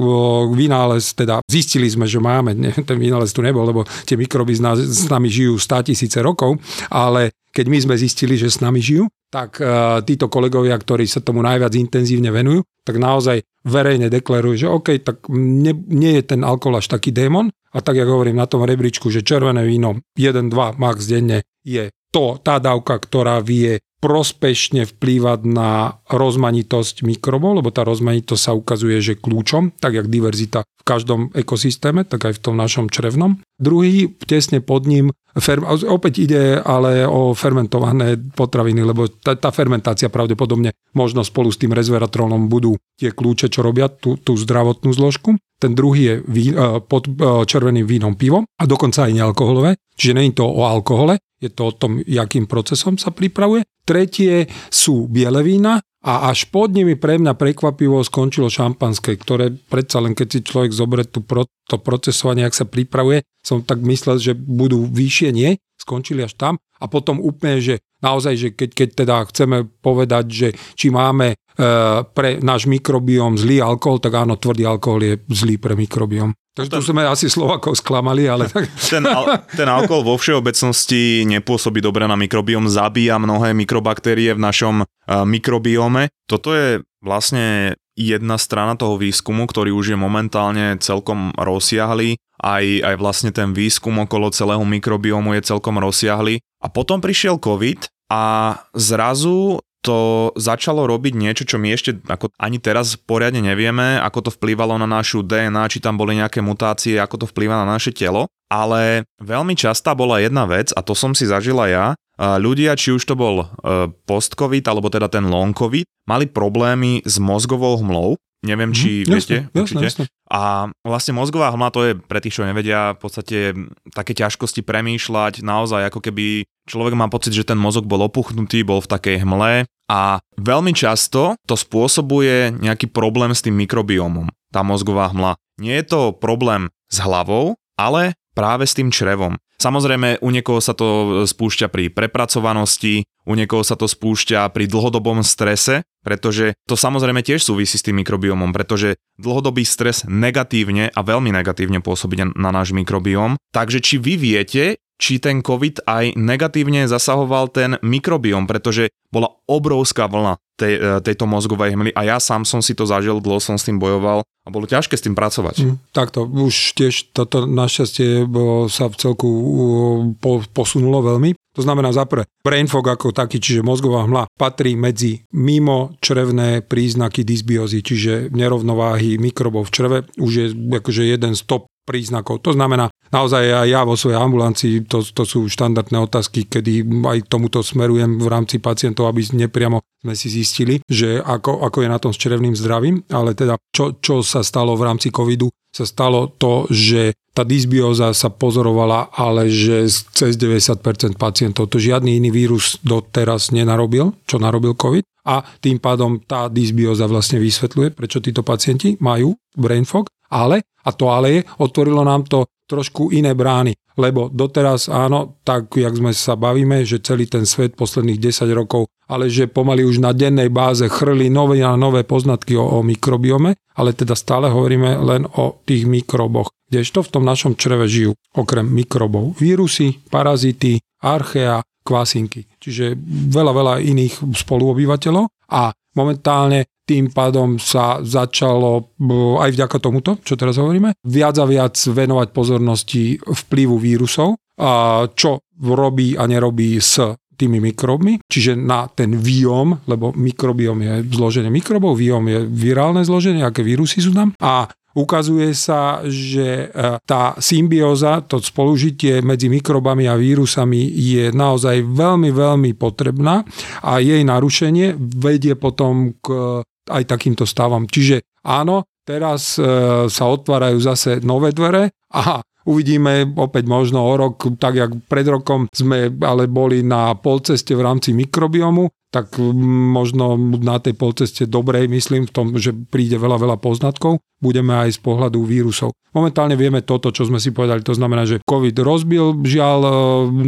vynález, teda zistili sme, že máme, ne, ten vynález tu nebol, lebo tie mikroby s, nami žijú 100 tisíce rokov, ale keď my sme zistili, že s nami žijú, tak uh, títo kolegovia, ktorí sa tomu najviac intenzívne venujú, tak naozaj verejne deklarujú, že OK, tak nie, nie je ten alkohol až taký démon, a tak, jak hovorím na tom rebríčku, že červené víno 1-2 max denne je to, tá dávka, ktorá vie prospešne vplývať na rozmanitosť mikrobov, lebo tá rozmanitosť sa ukazuje, že kľúčom, tak jak diverzita v každom ekosystéme, tak aj v tom našom črevnom. Druhý, tesne pod ním, fer, opäť ide ale o fermentované potraviny, lebo tá, tá fermentácia pravdepodobne možno spolu s tým resveratrolom budú tie kľúče, čo robia tú, tú zdravotnú zložku. Ten druhý je vín, e, pod e, červeným vínom pivo a dokonca aj nealkoholové, čiže je to o alkohole, je to o tom, jakým procesom sa pripravuje. Tretie sú biele vína a až pod nimi pre mňa prekvapivo skončilo šampanské, ktoré predsa len keď si človek zoberie tú pro, to procesovanie, ak sa pripravuje, som tak myslel, že budú vyššie, nie, skončili až tam a potom úplne, že naozaj, že keď, keď teda chceme povedať, že či máme pre náš mikrobióm zlý alkohol, tak áno, tvrdý alkohol je zlý pre mikrobióm. Takže tu sme asi Slovakov sklamali, ale... Ten, al- ten alkohol vo všeobecnosti nepôsobí dobre na mikrobióm, zabíja mnohé mikrobaktérie v našom uh, mikrobióme. Toto je vlastne jedna strana toho výskumu, ktorý už je momentálne celkom rozsiahly. Aj, aj vlastne ten výskum okolo celého mikrobiomu je celkom rozsiahly. A potom prišiel COVID a zrazu to začalo robiť niečo, čo my ešte ako ani teraz poriadne nevieme, ako to vplývalo na našu DNA, či tam boli nejaké mutácie, ako to vplýva na naše telo. Ale veľmi častá bola jedna vec, a to som si zažila ja, ľudia, či už to bol e, post-covid, alebo teda ten long-covid, mali problémy s mozgovou hmlou, Neviem, či mm, viete, jasne, určite. Jasne, jasne. A vlastne mozgová hmla, to je pre tých, čo nevedia, v podstate také ťažkosti premýšľať, naozaj ako keby človek má pocit, že ten mozog bol opuchnutý, bol v takej hmle a veľmi často to spôsobuje nejaký problém s tým mikrobiomom, tá mozgová hmla. Nie je to problém s hlavou, ale práve s tým črevom. Samozrejme, u niekoho sa to spúšťa pri prepracovanosti, u niekoho sa to spúšťa pri dlhodobom strese, pretože to samozrejme tiež súvisí s tým mikrobiomom, pretože dlhodobý stres negatívne a veľmi negatívne pôsobí na náš mikrobióm. Takže či vy viete, či ten COVID aj negatívne zasahoval ten mikrobiom, pretože bola obrovská vlna tej, e, tejto mozgovej hmly a ja sám som si to zažil, dlho som s tým bojoval a bolo ťažké s tým pracovať. Mm, takto, už tiež toto našťastie sa v celku po, posunulo veľmi. To znamená zaprvé, brain fog ako taký, čiže mozgová hmla, patrí medzi mimo črevné príznaky dysbiózy, čiže nerovnováhy mikrobov v čreve, už je akože jeden z top príznakov. To znamená, naozaj aj ja vo svojej ambulancii, to, to sú štandardné otázky, kedy aj tomuto smerujem v rámci pacientov, aby nepriamo sme si zistili, že ako, ako je na tom s črevným zdravím, ale teda čo, čo sa stalo v rámci covidu, sa stalo to, že tá dysbióza sa pozorovala, ale že cez 90% pacientov to žiadny iný vírus doteraz nenarobil, čo narobil COVID. A tým pádom tá dysbióza vlastne vysvetľuje, prečo títo pacienti majú brain fog, ale, a to ale je, otvorilo nám to trošku iné brány, lebo doteraz áno, tak jak sme sa bavíme, že celý ten svet posledných 10 rokov, ale že pomaly už na dennej báze chrli nové a nové poznatky o, o mikrobiome, ale teda stále hovoríme len o tých mikroboch. Kdežto v tom našom čreve žijú okrem mikrobov vírusy, parazity, archea, kvasinky. Čiže veľa, veľa iných spoluobyvateľov a momentálne tým pádom sa začalo aj vďaka tomuto, čo teraz hovoríme, viac a viac venovať pozornosti vplyvu vírusov, čo robí a nerobí s tými mikrobmi, čiže na ten biom, lebo mikrobiom je zloženie mikrobov, biom je virálne zloženie, aké vírusy sú tam. A ukazuje sa, že e, tá symbióza, to spolužitie medzi mikrobami a vírusami je naozaj veľmi, veľmi potrebná a jej narušenie vedie potom k aj takýmto stavom. Čiže áno, teraz e, sa otvárajú zase nové dvere a Uvidíme opäť možno o rok, tak jak pred rokom sme ale boli na polceste v rámci mikrobiomu, tak možno na tej polceste dobrej, myslím, v tom, že príde veľa, veľa poznatkov, budeme aj z pohľadu vírusov. Momentálne vieme toto, čo sme si povedali, to znamená, že COVID rozbil žiaľ e,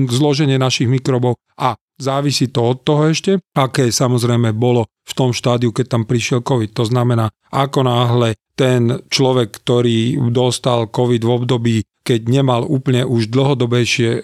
zloženie našich mikrobov a závisí to od toho ešte, aké samozrejme bolo v tom štádiu, keď tam prišiel COVID. To znamená, ako náhle ten človek, ktorý dostal COVID v období, keď nemal úplne už dlhodobejšie e,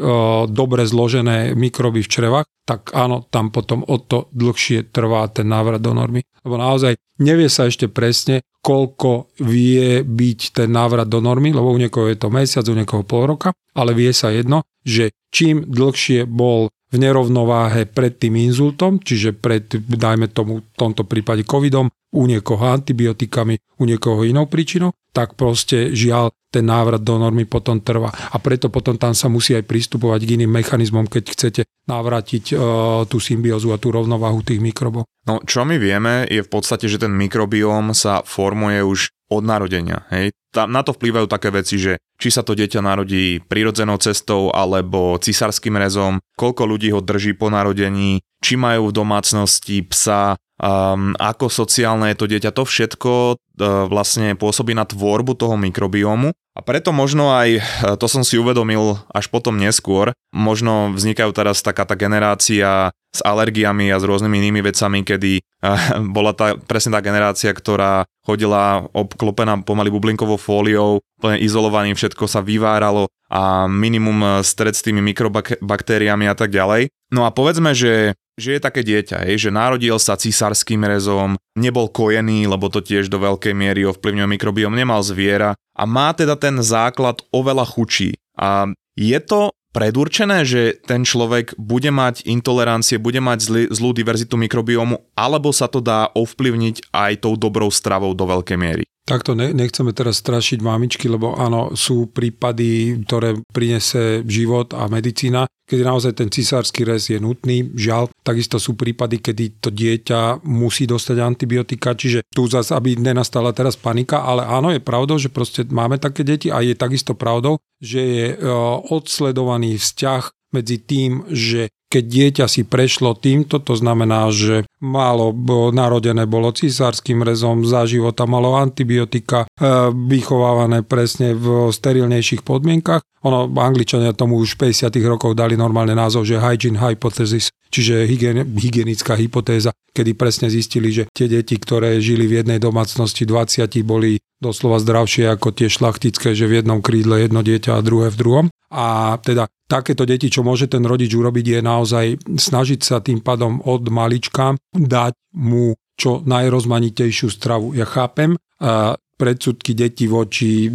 dobre zložené mikroby v črevách, tak áno, tam potom o to dlhšie trvá ten návrat do normy. Lebo naozaj nevie sa ešte presne, koľko vie byť ten návrat do normy, lebo u niekoho je to mesiac, u niekoho pol roka, ale vie sa jedno, že čím dlhšie bol v nerovnováhe pred tým inzultom, čiže pred, dajme tomu v tomto prípade covidom, u niekoho antibiotikami, u niekoho inou príčinou, tak proste žiaľ ten návrat do normy potom trvá. A preto potom tam sa musí aj pristupovať k iným mechanizmom, keď chcete navrátiť uh, tú symbiózu a tú rovnováhu tých mikrobov. No čo my vieme je v podstate, že ten mikrobióm sa formuje už od narodenia. Hej? Tam na to vplývajú také veci, že či sa to dieťa narodí prirodzenou cestou alebo cisárským rezom, koľko ľudí ho drží po narodení, či majú v domácnosti psa, um, ako sociálne je to dieťa, to všetko uh, vlastne pôsobí na tvorbu toho mikrobiomu a preto možno aj, uh, to som si uvedomil až potom neskôr, možno vznikajú teraz taká tá generácia s alergiami a s rôznymi inými vecami, kedy uh, bola tá, presne tá generácia, ktorá chodila obklopená pomaly bublinkovou fóliou, plne izolovaným, všetko sa vyváralo a minimum stred s tými mikrobaktériami a tak ďalej. No a povedzme, že že je také dieťa, hej, že narodil sa cisárským rezom, nebol kojený, lebo to tiež do veľkej miery ovplyvňuje mikrobiom, nemal zviera a má teda ten základ oveľa chučí. A je to predurčené, že ten človek bude mať intolerancie, bude mať zlý, zlú diverzitu mikrobiomu, alebo sa to dá ovplyvniť aj tou dobrou stravou do veľkej miery? Takto ne, nechceme teraz strašiť mamičky, lebo áno, sú prípady, ktoré prinese život a medicína, keď naozaj ten cisársky rez je nutný, žiaľ. Takisto sú prípady, kedy to dieťa musí dostať antibiotika, čiže tu zase, aby nenastala teraz panika, ale áno, je pravdou, že proste máme také deti a je takisto pravdou, že je e, odsledovaný vzťah medzi tým, že keď dieťa si prešlo týmto, to znamená, že malo narodené bolo cisárským rezom, za života malo antibiotika, e, vychovávané presne v sterilnejších podmienkach. Ono, angličania tomu už v 50 rokov dali normálne názov, že hygiene hypothesis, čiže hygienická hypotéza, kedy presne zistili, že tie deti, ktoré žili v jednej domácnosti, 20 boli doslova zdravšie ako tie šlachtické, že v jednom krídle jedno dieťa a druhé v druhom. A teda takéto deti, čo môže ten rodič urobiť, je naozaj snažiť sa tým pádom od malička dať mu čo najrozmanitejšiu stravu. Ja chápem, predsudky detí voči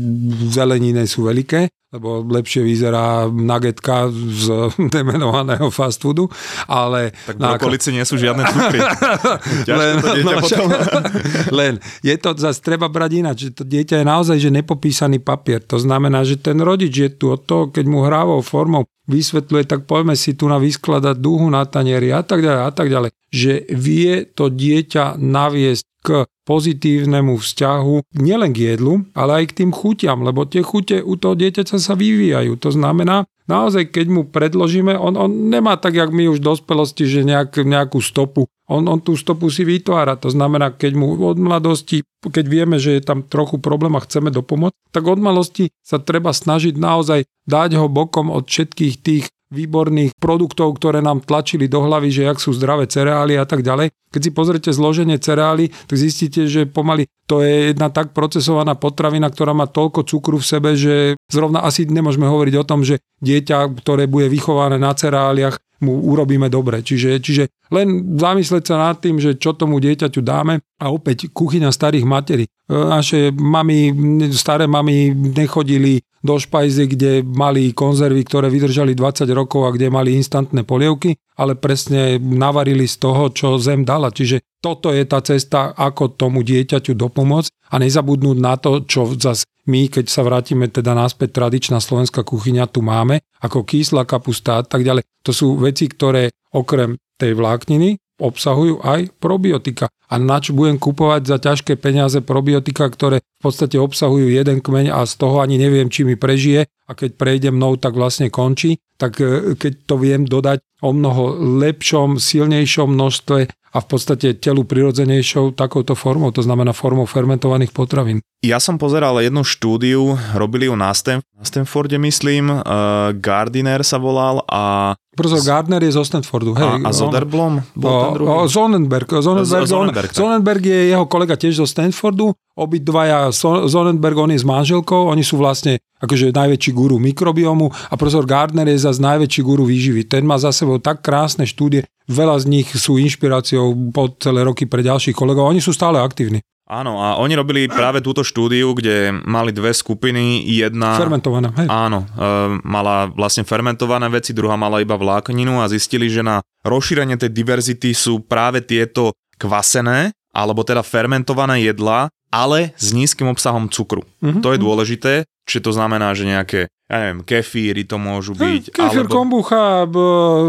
zelenine sú veľké, lebo lepšie vyzerá nagetka z demenovaného fast foodu, ale... Tak v okolici nie sú žiadne cukry. len, to no, potom. len, je to zase treba brať ináč, že to dieťa je naozaj že nepopísaný papier. To znamená, že ten rodič je tu od toho, keď mu hrávou formou vysvetľuje, tak poďme si tu na vyskladať duhu na tanieri a tak ďalej a tak ďalej. Že vie to dieťa naviesť k pozitívnemu vzťahu nielen k jedlu, ale aj k tým chutiam, lebo tie chute u toho dieťaťa sa vyvíjajú. To znamená, naozaj keď mu predložíme, on, on nemá tak, jak my už v dospelosti, že nejak, nejakú stopu. On, on tú stopu si vytvára. To znamená, keď mu od mladosti, keď vieme, že je tam trochu problém a chceme dopomôcť, tak od mladosti sa treba snažiť naozaj dať ho bokom od všetkých tých výborných produktov, ktoré nám tlačili do hlavy, že jak sú zdravé cereály a tak ďalej. Keď si pozrite zloženie cereály, tak zistíte, že pomaly to je jedna tak procesovaná potravina, ktorá má toľko cukru v sebe, že zrovna asi nemôžeme hovoriť o tom, že dieťa, ktoré bude vychované na cereáliach, mu urobíme dobre. Čiže, čiže len zamysleť sa nad tým, že čo tomu dieťaťu dáme a opäť kuchyňa starých materí. Naše mami, staré mami nechodili do špajzy, kde mali konzervy, ktoré vydržali 20 rokov a kde mali instantné polievky, ale presne navarili z toho, čo zem dala. Čiže toto je tá cesta, ako tomu dieťaťu dopomôcť a nezabudnúť na to, čo zas my, keď sa vrátime teda naspäť tradičná slovenská kuchyňa tu máme, ako kyslá kapusta a tak ďalej. To sú veci, ktoré okrem tej vlákniny obsahujú aj probiotika. A nač budem kupovať za ťažké peniaze probiotika, ktoré v podstate obsahujú jeden kmeň a z toho ani neviem, či mi prežije a keď prejde mnou, tak vlastne končí. Tak e, keď to viem dodať o mnoho lepšom, silnejšom množstve a v podstate telu prirodzenejšou takouto formou, to znamená formou fermentovaných potravín. Ja som pozeral jednu štúdiu, robili ju na, Stan- na Stanforde, myslím, uh, Gardiner sa volal a Profesor Gardner je zo Stanfordu. Hej, a, a Zoderblom bol o, ten druhý? O, Zonenberg. Zonenberg, Zonenberg, Zonenberg je jeho kolega tiež zo Stanfordu. Obidvaja Zonenberg, on je s manželkou, oni sú vlastne akože najväčší guru mikrobiomu a profesor Gardner je zase najväčší guru výživy. Ten má za sebou tak krásne štúdie, veľa z nich sú inšpiráciou po celé roky pre ďalších kolegov. Oni sú stále aktívni. Áno, a oni robili práve túto štúdiu, kde mali dve skupiny, jedna... Fermentované, hej. Áno, e, mala vlastne fermentované veci, druhá mala iba vlákninu a zistili, že na rozšírenie tej diverzity sú práve tieto kvasené, alebo teda fermentované jedlá, ale s nízkym obsahom cukru. Mm-hmm. To je dôležité, čiže to znamená, že nejaké ja neviem, kefíry to môžu byť. Kefír, alebo... kombucha,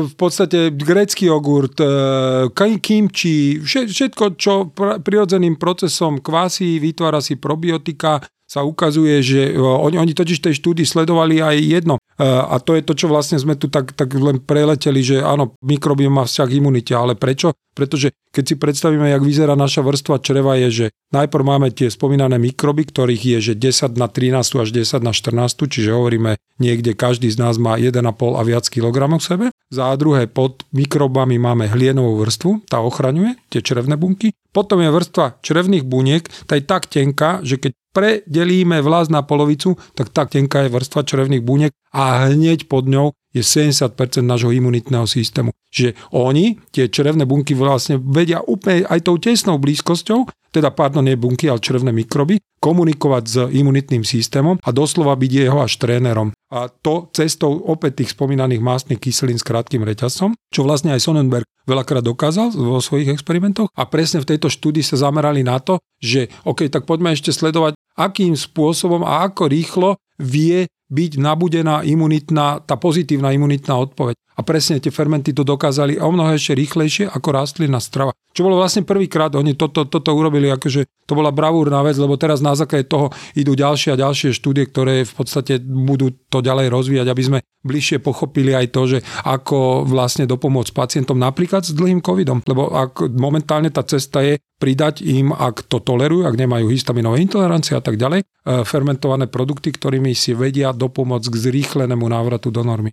v podstate grécky jogurt, e, kimči, všetko, čo prirodzeným procesom kvásí, vytvára si probiotika, sa ukazuje, že e, oni, oni totiž tej štúdii sledovali aj jedno. E, a to je to, čo vlastne sme tu tak, tak len preleteli, že áno, mikrobiom má vzťah imunite, ale prečo? Pretože keď si predstavíme, jak vyzerá naša vrstva čreva, je, že najprv máme tie spomínané mikroby, ktorých je, že 10 na 13 až 10 na 14, čiže hovoríme niekde každý z nás má 1,5 a viac kilogramov v sebe. Za druhé pod mikrobami máme hlienovú vrstvu, tá ochraňuje tie črevné bunky. Potom je vrstva črevných buniek, tá je tak tenká, že keď predelíme vlast na polovicu, tak tak tenká je vrstva črevných buniek a hneď pod ňou je 70% nášho imunitného systému. Že oni, tie črevné bunky vlastne vedia úplne aj tou tesnou blízkosťou, teda pardon, nie bunky, ale črevné mikroby, komunikovať s imunitným systémom a doslova byť jeho až trénerom. A to cestou opäť tých spomínaných mástnych kyselín s krátkým reťazcom, čo vlastne aj Sonnenberg veľakrát dokázal vo svojich experimentoch. A presne v tejto štúdii sa zamerali na to, že OK, tak poďme ešte sledovať, akým spôsobom a ako rýchlo vie byť nabudená imunitná, tá pozitívna imunitná odpoveď. A presne tie fermenty to dokázali o mnoho ešte rýchlejšie ako rastlina strava. Čo bolo vlastne prvýkrát, oni toto, toto urobili, akože to bola bravúrna vec, lebo teraz na základe toho idú ďalšie a ďalšie štúdie, ktoré v podstate budú to ďalej rozvíjať, aby sme bližšie pochopili aj to, že ako vlastne dopomôcť pacientom napríklad s dlhým covidom. Lebo ak momentálne tá cesta je pridať im, ak to tolerujú, ak nemajú histaminové intolerancie a tak ďalej, e, fermentované produkty, ktorými si vedia dopomôcť k zrýchlenému návratu do normy.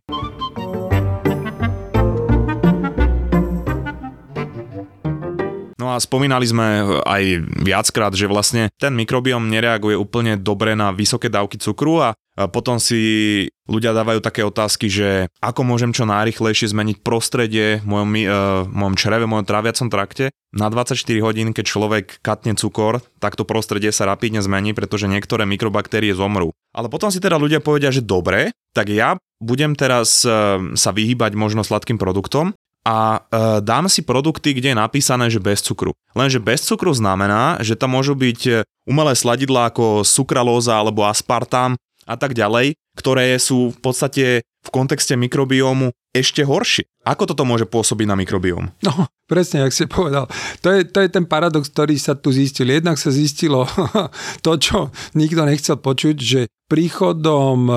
No a spomínali sme aj viackrát, že vlastne ten mikrobióm nereaguje úplne dobre na vysoké dávky cukru a potom si ľudia dávajú také otázky, že ako môžem čo najrychlejšie zmeniť prostredie v mojom, uh, mojom čreve, v mojom tráviacom trakte. Na 24 hodín, keď človek katne cukor, tak to prostredie sa rapidne zmení, pretože niektoré mikrobaktérie zomrú. Ale potom si teda ľudia povedia, že dobre, tak ja budem teraz uh, sa vyhýbať možno sladkým produktom a e, dám si produkty, kde je napísané, že bez cukru. Lenže bez cukru znamená, že tam môžu byť umelé sladidlá ako sukralóza alebo aspartám a tak ďalej, ktoré sú v podstate v kontexte mikrobiómu ešte horšie. Ako toto môže pôsobiť na mikrobióm? No, presne, ak si povedal. To je, to je ten paradox, ktorý sa tu zistil. Jednak sa zistilo to, čo nikto nechcel počuť, že príchodom, e,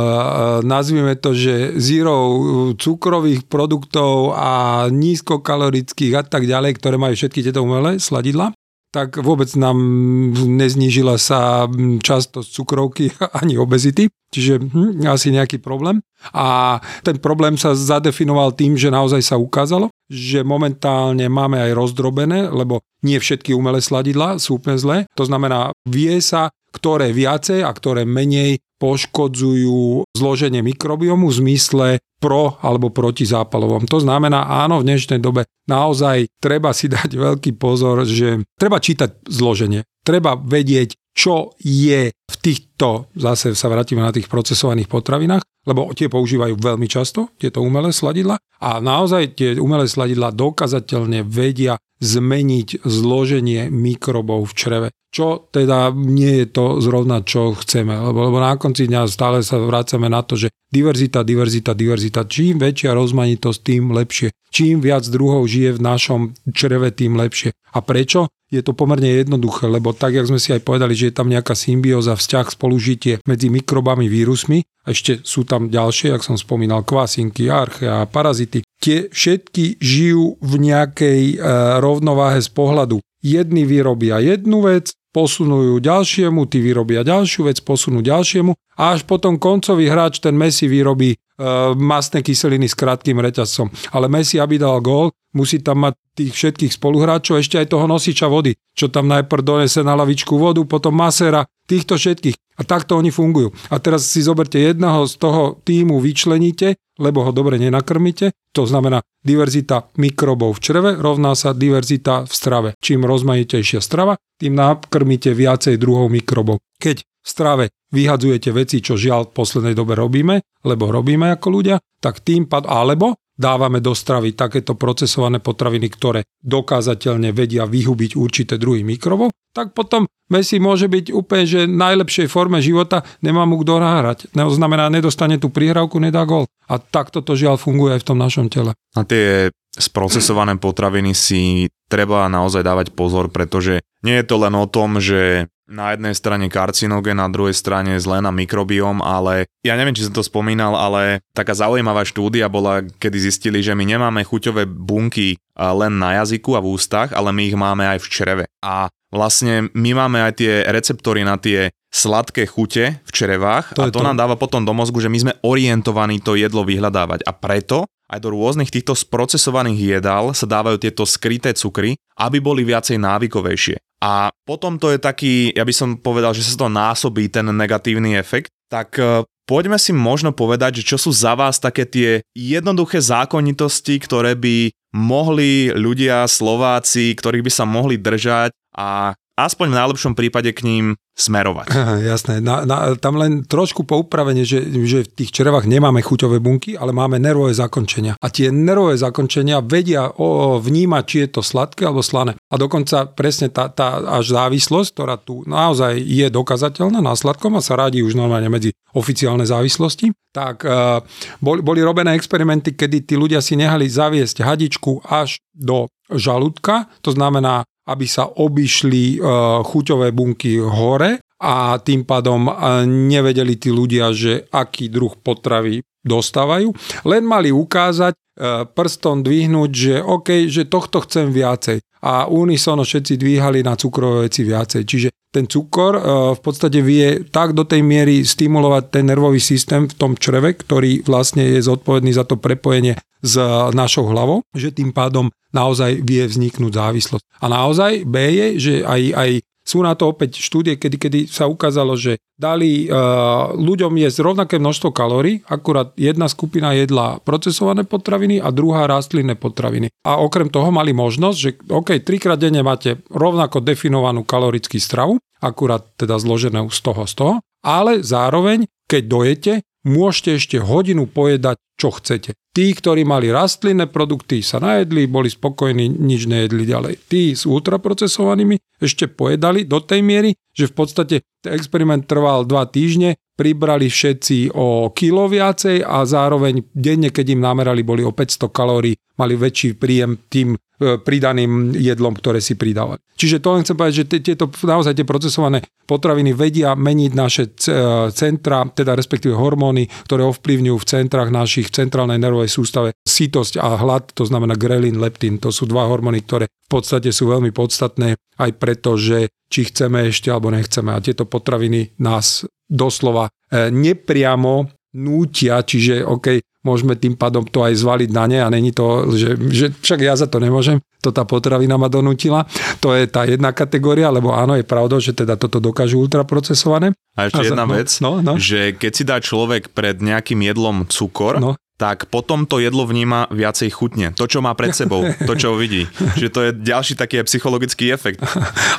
nazvime to, že zero cukrových produktov a nízkokalorických a tak ďalej, ktoré majú všetky tieto umelé sladidla, tak vôbec nám neznížila sa častosť cukrovky ani obezity, čiže hm, asi nejaký problém. A ten problém sa zadefinoval tým, že naozaj sa ukázalo, že momentálne máme aj rozdrobené, lebo nie všetky umelé sladidlá sú úplne zlé. To znamená, vie sa, ktoré viacej a ktoré menej poškodzujú zloženie mikrobiomu v zmysle pro alebo proti zápalovom. To znamená, áno, v dnešnej dobe naozaj treba si dať veľký pozor, že treba čítať zloženie. Treba vedieť, čo je v týchto, zase sa vrátime na tých procesovaných potravinách, lebo tie používajú veľmi často, tieto umelé sladidla a naozaj tie umelé sladidla dokazateľne vedia zmeniť zloženie mikrobov v čreve. Čo teda nie je to zrovna, čo chceme, lebo, lebo na konci dňa stále sa vrácame na to, že diverzita, diverzita, diverzita. Čím väčšia rozmanitosť, tým lepšie. Čím viac druhov žije v našom čreve, tým lepšie. A prečo? Je to pomerne jednoduché, lebo tak, jak sme si aj povedali, že je tam nejaká symbióza, vzťah, spolužitie medzi mikrobami, vírusmi, a ešte sú tam ďalšie, jak som spomínal, kvasinky, archea, parazity. Tie všetky žijú v nejakej e, rovnováhe z pohľadu. Jedni vyrobia jednu vec, posunú ju ďalšiemu, tí vyrobia ďalšiu vec, posunú ďalšiemu a až potom koncový hráč, ten Messi vyrobí e, masné kyseliny s krátkým reťazcom. Ale Messi, aby dal gól, musí tam mať tých všetkých spoluhráčov, ešte aj toho nosiča vody, čo tam najprv donese na lavičku vodu, potom masera, týchto všetkých. A takto oni fungujú. A teraz si zoberte jedného z toho týmu, vyčleníte, lebo ho dobre nenakrmíte. To znamená, diverzita mikrobov v čreve rovná sa diverzita v strave. Čím rozmanitejšia strava, tým nakrmíte viacej druhov mikrobov. Keď v strave vyhadzujete veci, čo žiaľ v poslednej dobe robíme, lebo robíme ako ľudia, tak tým pad, alebo dávame do stravy takéto procesované potraviny, ktoré dokázateľne vedia vyhubiť určité druhy mikrobov, tak potom Messi môže byť úplne, že v najlepšej forme života nemá mu kto nahrať. To znamená, nedostane tú prihrávku, nedá gol. A takto to žiaľ funguje aj v tom našom tele. A tie sprocesované potraviny si treba naozaj dávať pozor, pretože nie je to len o tom, že na jednej strane karcinogén, na druhej strane zlé na mikrobióm, ale ja neviem, či som to spomínal, ale taká zaujímavá štúdia bola, kedy zistili, že my nemáme chuťové bunky len na jazyku a v ústach, ale my ich máme aj v čreve. A vlastne my máme aj tie receptory na tie sladké chute v črevách to a to, to nám dáva potom do mozgu, že my sme orientovaní to jedlo vyhľadávať a preto aj do rôznych týchto sprocesovaných jedál sa dávajú tieto skryté cukry, aby boli viacej návykovejšie. A potom to je taký, ja by som povedal, že sa to násobí ten negatívny efekt, tak e, poďme si možno povedať, že čo sú za vás také tie jednoduché zákonitosti, ktoré by mohli ľudia, Slováci, ktorých by sa mohli držať a aspoň v najlepšom prípade k ním smerovať. Jasné. Na, na, tam len trošku poupravenie, že, že v tých črevách nemáme chuťové bunky, ale máme nervové zakončenia. A tie nervové zakončenia vedia o, vnímať, či je to sladké alebo slané. A dokonca presne tá, tá až závislosť, ktorá tu naozaj je dokazateľná na sladkom a sa radí už normálne medzi oficiálne závislosti, tak uh, boli, boli robené experimenty, kedy tí ľudia si nehali zaviesť hadičku až do žalúdka, to znamená aby sa obišli e, chuťové bunky hore a tým pádom e, nevedeli tí ľudia, že aký druh potravy dostávajú. Len mali ukázať, e, prstom dvihnúť, že OK, že tohto chcem viacej. A unisono všetci dvíhali na cukrové veci viacej. Čiže ten cukor e, v podstate vie tak do tej miery stimulovať ten nervový systém v tom čreve, ktorý vlastne je zodpovedný za to prepojenie s našou hlavou, že tým pádom naozaj vie vzniknúť závislosť. A naozaj B je, že aj, aj sú na to opäť štúdie, kedy, kedy sa ukázalo, že dali uh, ľuďom jesť rovnaké množstvo kalórií, akurát jedna skupina jedla procesované potraviny a druhá rastlinné potraviny. A okrem toho mali možnosť, že OK, trikrát denne máte rovnako definovanú kalorický stravu, akurát teda zloženú z toho z toho, ale zároveň, keď dojete, môžete ešte hodinu pojedať, čo chcete. Tí, ktorí mali rastlinné produkty, sa najedli, boli spokojní, nič nejedli ďalej. Tí s ultraprocesovanými ešte pojedali do tej miery, že v podstate experiment trval dva týždne, pribrali všetci o kilo viacej a zároveň denne, keď im namerali, boli o 500 kalórií, mali väčší príjem tým E, pridaným jedlom, ktoré si pridávali. Čiže to len chcem povedať, že tieto naozaj tie procesované potraviny vedia meniť naše e, centra, teda respektíve hormóny, ktoré ovplyvňujú v centrách našich centrálnej nervovej sústave sítosť a hlad, to znamená grelin, leptín. To sú dva hormóny, ktoré v podstate sú veľmi podstatné aj preto, že či chceme ešte alebo nechceme. A tieto potraviny nás doslova e, nepriamo nútia, čiže OK, môžeme tým pádom to aj zvaliť na ne a není to, že, že však ja za to nemôžem, to tá potravina ma donútila. To je tá jedna kategória, lebo áno, je pravda, že teda toto dokážu ultraprocesované. A ešte a jedna no, vec, no, no. že keď si dá človek pred nejakým jedlom cukor, no tak potom to jedlo vníma viacej chutne. To, čo má pred sebou, to, čo vidí. Že to je ďalší taký psychologický efekt.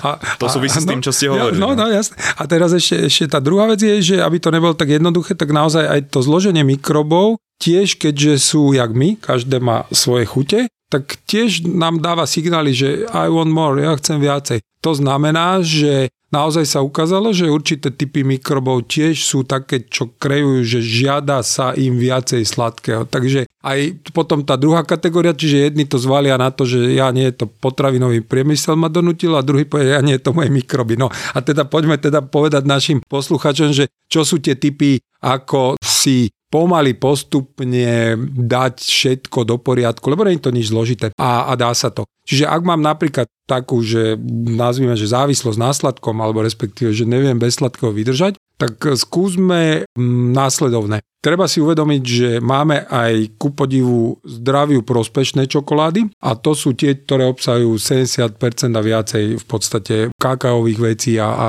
A, to súvisí a, s tým, čo ste hovorili. No, no, jasne. A teraz ešte, ešte tá druhá vec je, že aby to nebolo tak jednoduché, tak naozaj aj to zloženie mikrobov tiež keďže sú jak my, každé má svoje chute, tak tiež nám dáva signály, že I want more, ja chcem viacej. To znamená, že naozaj sa ukázalo, že určité typy mikrobov tiež sú také, čo kreujú, že žiada sa im viacej sladkého. Takže aj potom tá druhá kategória, čiže jedni to zvalia na to, že ja nie je to potravinový priemysel ma donutil a druhý povie, ja nie je to moje mikroby. No a teda poďme teda povedať našim posluchačom, že čo sú tie typy, ako si pomaly postupne dať všetko do poriadku, lebo nie je to nič zložité a, a dá sa to. Čiže ak mám napríklad takú, že nazvime, že závislosť na sladkom, alebo respektíve, že neviem bez sladkého vydržať, tak skúsme mm, následovné. Treba si uvedomiť, že máme aj ku podivu zdraviu prospešné čokolády a to sú tie, ktoré obsahujú 70% a viacej v podstate kakaových vecí a, a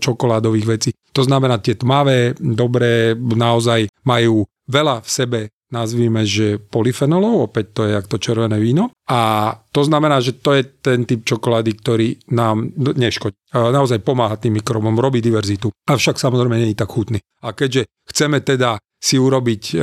čokoládových vecí. To znamená, tie tmavé, dobré, naozaj majú veľa v sebe nazvíme, že polyfenolov, opäť to je jak to červené víno. A to znamená, že to je ten typ čokolády, ktorý nám neškodí. Naozaj pomáha tým mikrobom, robí diverzitu. Avšak samozrejme nie je tak chutný. A keďže chceme teda si urobiť uh,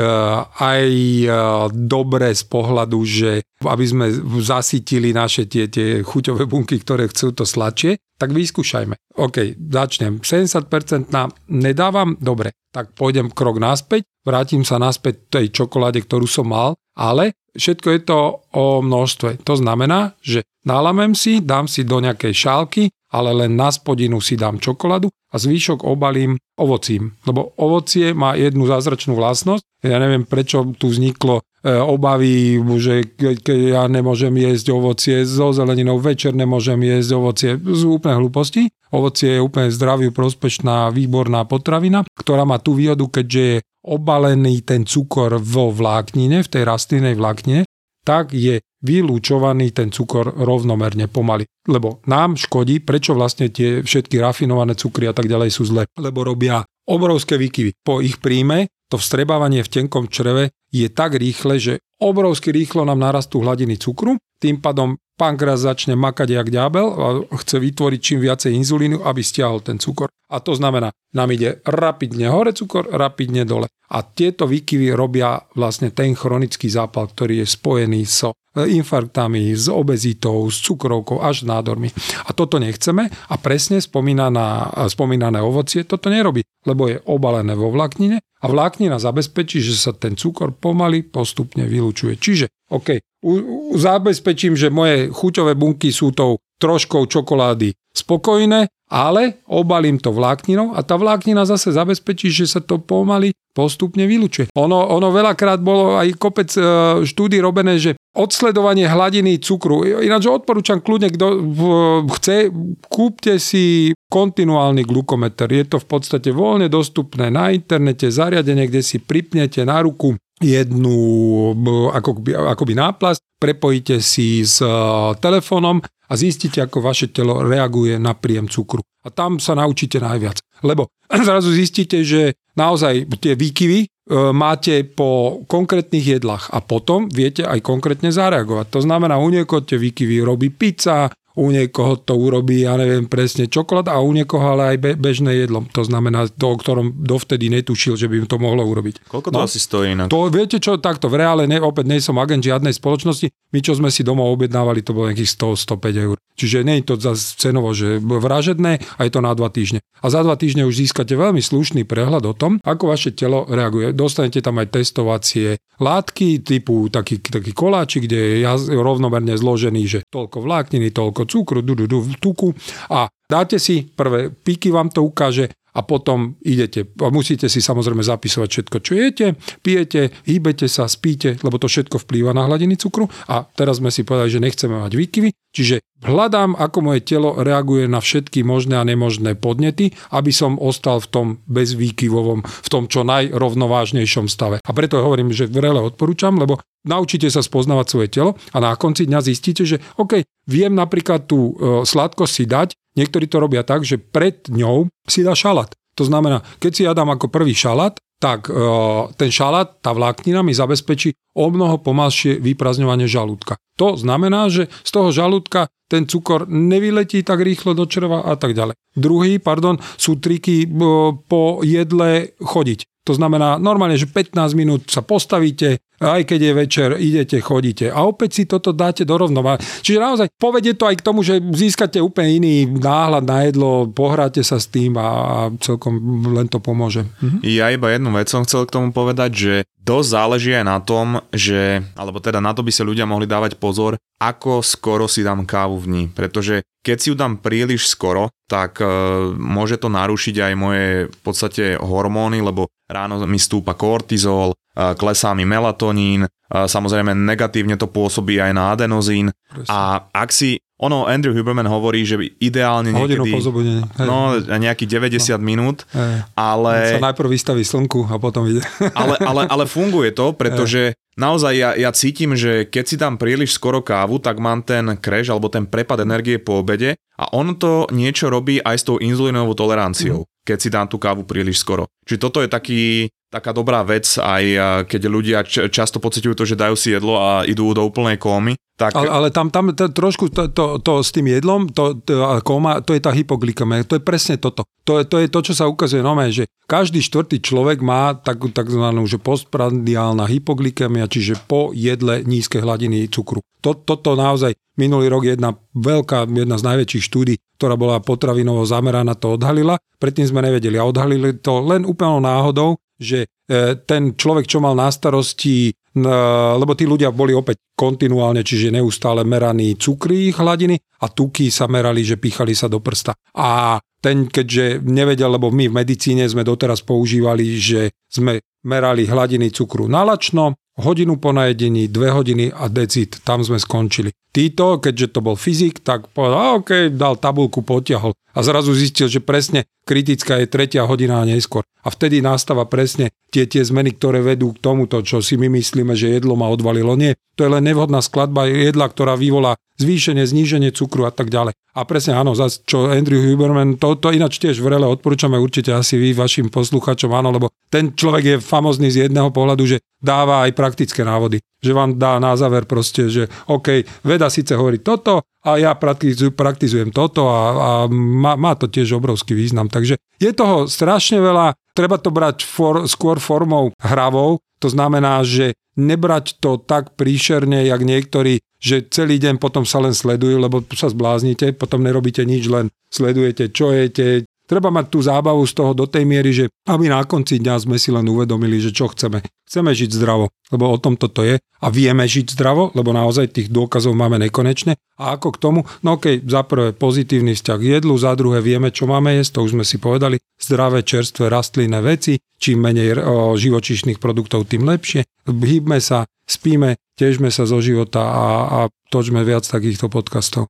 aj uh, dobre z pohľadu, že aby sme zasytili naše tie, tie chuťové bunky, ktoré chcú to sladšie, tak vyskúšajme. OK, začnem. 70% na nedávam, dobre, tak pôjdem krok naspäť, vrátim sa naspäť tej čokoláde, ktorú som mal, ale všetko je to o množstve. To znamená, že nalamem si, dám si do nejakej šálky, ale len na spodinu si dám čokoládu a zvyšok obalím ovocím. Lebo ovocie má jednu zázračnú vlastnosť. Ja neviem, prečo tu vzniklo e, obavy, že keď ja nemôžem jesť ovocie so zeleninou, večer nemôžem jesť ovocie. Z úplne hlúposti. Ovocie je úplne zdravý, prospešná, výborná potravina, ktorá má tú výhodu, keďže je obalený ten cukor vo vláknine, v tej rastlinnej vláknine, tak je vylúčovaný ten cukor rovnomerne pomaly. Lebo nám škodí, prečo vlastne tie všetky rafinované cukry a tak ďalej sú zlé. Lebo robia obrovské výkyvy. Po ich príjme to vstrebávanie v tenkom čreve je tak rýchle, že obrovsky rýchlo nám narastú hladiny cukru, tým pádom pankreas začne makať jak ďábel a chce vytvoriť čím viacej inzulínu, aby stiahol ten cukor. A to znamená, nám ide rapidne hore cukor, rapidne dole. A tieto výkyvy robia vlastne ten chronický zápal, ktorý je spojený so infarktami, s obezitou, s cukrovkou až s nádormi. A toto nechceme a presne spomínaná, spomínané ovocie toto nerobí, lebo je obalené vo vláknine a vláknina zabezpečí, že sa ten cukor pomaly postupne vylúčuje. Čiže, OK, zabezpečím, že moje chuťové bunky sú tou troškou čokolády spokojné, ale obalím to vlákninou a tá vláknina zase zabezpečí, že sa to pomaly postupne vylučuje. Ono, ono veľakrát bolo aj kopec e, štúdí robené, že odsledovanie hladiny cukru. Ináč odporúčam kľudne, kto chce, kúpte si kontinuálny glukometer. Je to v podstate voľne dostupné na internete, zariadenie, kde si pripnete na ruku jednu akoby, akoby náplast, prepojíte si s e, telefónom a zistíte, ako vaše telo reaguje na príjem cukru. A tam sa naučíte najviac. Lebo zrazu zistíte, že naozaj tie výkyvy e, máte po konkrétnych jedlách a potom viete aj konkrétne zareagovať. To znamená, u niekoho tie výkyvy robí pizza, u niekoho to urobí, ja neviem presne, čokoláda a u niekoho ale aj be, bežné jedlo. To znamená, to, o ktorom dovtedy netušil, že by to mohlo urobiť. Koľko to no, asi stojí? Na... To viete čo, takto v reále, ne, opäť nie som agent žiadnej spoločnosti, my čo sme si doma objednávali, to bolo nejakých 100-105 eur. Čiže nie je to za cenovo, že vražedné a je to na dva týždne. A za dva týždne už získate veľmi slušný prehľad o tom, ako vaše telo reaguje. Dostanete tam aj testovacie látky typu taký, taký koláčik, kde je rovnomerne zložený, že toľko vlákniny, toľko cukru, du, du, du, tuku a dáte si prvé píky, vám to ukáže a potom idete. A musíte si samozrejme zapisovať všetko, čo jete, pijete, hýbete sa, spíte, lebo to všetko vplýva na hladiny cukru. A teraz sme si povedali, že nechceme mať výkyvy, čiže hľadám, ako moje telo reaguje na všetky možné a nemožné podnety, aby som ostal v tom bezvýkyvovom, v tom čo najrovnovážnejšom stave. A preto hovorím, že vrele odporúčam, lebo naučíte sa spoznávať svoje telo a na konci dňa zistíte, že OK, viem napríklad tú e, sladkosť si dať, Niektorí to robia tak, že pred ňou si dá šalát. To znamená, keď si ja dám ako prvý šalát, tak e, ten šalát, tá vláknina mi zabezpečí o mnoho pomalšie vyprazňovanie žalúdka. To znamená, že z toho žalúdka ten cukor nevyletí tak rýchlo do čreva a tak ďalej. Druhý, pardon, sú triky e, po jedle chodiť. To znamená normálne, že 15 minút sa postavíte, aj keď je večer, idete, chodíte a opäť si toto dáte do rovnováhy. Čiže naozaj povedie to aj k tomu, že získate úplne iný náhľad na jedlo, pohráte sa s tým a celkom len to pomôže. Mhm. Ja iba jednu vec som chcel k tomu povedať, že dosť záleží aj na tom, že, alebo teda na to by sa ľudia mohli dávať pozor, ako skoro si dám kávu v dni. Pretože keď si ju dám príliš skoro, tak e, môže to narušiť aj moje v podstate hormóny, lebo ráno mi stúpa kortizol, klesá mi melatonín, samozrejme negatívne to pôsobí aj na adenozín. Presne. A ak si ono, Andrew Huberman hovorí, že ideálne niekedy... Hodinu po zobudení. No, nejakých 90 no. minút, Hej. ale... Sa najprv vystaví slnku a potom ide. ale, ale, ale funguje to, pretože Hej. naozaj ja, ja cítim, že keď si dám príliš skoro kávu, tak mám ten crash alebo ten prepad energie po obede a on to niečo robí aj s tou inzulínovou toleranciou, mm. keď si dám tú kávu príliš skoro. Čiže toto je taký, taká dobrá vec, aj keď ľudia často pociťujú to, že dajú si jedlo a idú do úplnej kómy, tak... Ale, ale tam, tam to, trošku to, to, to s tým jedlom, to, to, koma, to je tá hypoglykémia, to je presne toto. To je, to je to, čo sa ukazuje nové, že každý štvrtý človek má takú takzvanú postprandiálna hypoglykémia, čiže po jedle nízke hladiny cukru. To, toto naozaj minulý rok jedna veľká, jedna z najväčších štúdí, ktorá bola potravinovo zameraná, to odhalila. Predtým sme nevedeli a odhalili to len úplnou náhodou, že e, ten človek, čo mal na starosti lebo tí ľudia boli opäť kontinuálne, čiže neustále meraní cukry hladiny a tuky sa merali, že pýchali sa do prsta. A ten, keďže nevedel, lebo my v medicíne sme doteraz používali, že sme merali hladiny cukru nalačno, hodinu po najedení, dve hodiny a decit, tam sme skončili. Títo, keďže to bol fyzik, tak povedal, OK, dal tabulku, potiahol a zrazu zistil, že presne kritická je tretia hodina a neskôr. A vtedy nastáva presne tie, tie zmeny, ktoré vedú k tomuto, čo si my myslíme, že jedlo ma odvalilo. Nie, to je len nevhodná skladba jedla, ktorá vyvolá zvýšenie, zníženie cukru a tak ďalej. A presne áno, zase čo Andrew Huberman, to, to ináč tiež vrele odporúčame určite asi vy vašim posluchačom, áno, lebo ten človek je famozný z jedného pohľadu, že dáva aj praktické návody. Že vám dá na záver proste, že OK, veda síce hovorí toto a ja praktizujem, toto a, a má, má to tiež obrovský význam. Takže je toho strašne veľa, treba to brať for, skôr formou hravou, to znamená, že nebrať to tak príšerne, jak niektorí, že celý deň potom sa len sledujú, lebo sa zbláznite, potom nerobíte nič, len sledujete, čo jete, treba mať tú zábavu z toho do tej miery, že aby na konci dňa sme si len uvedomili, že čo chceme. Chceme žiť zdravo, lebo o tom toto je a vieme žiť zdravo, lebo naozaj tých dôkazov máme nekonečne. A ako k tomu? No okej, okay, za prvé pozitívny vzťah k jedlu, za druhé vieme, čo máme jesť, to už sme si povedali, zdravé, čerstvé, rastlinné veci, čím menej živočíšnych produktov, tým lepšie. Hýbme sa, spíme, težme sa zo života a, a točme viac takýchto podcastov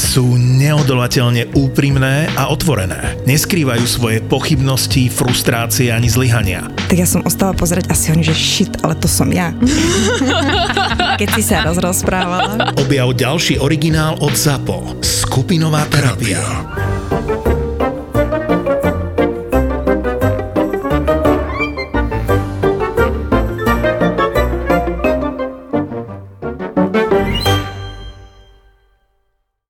sú neodolateľne úprimné a otvorené. Neskrývajú svoje pochybnosti, frustrácie ani zlyhania. Tak ja som ostala pozerať asi oni, že shit, ale to som ja. Keď si sa rozprávala. Objav ďalší originál od ZAPO. Skupinová terapia.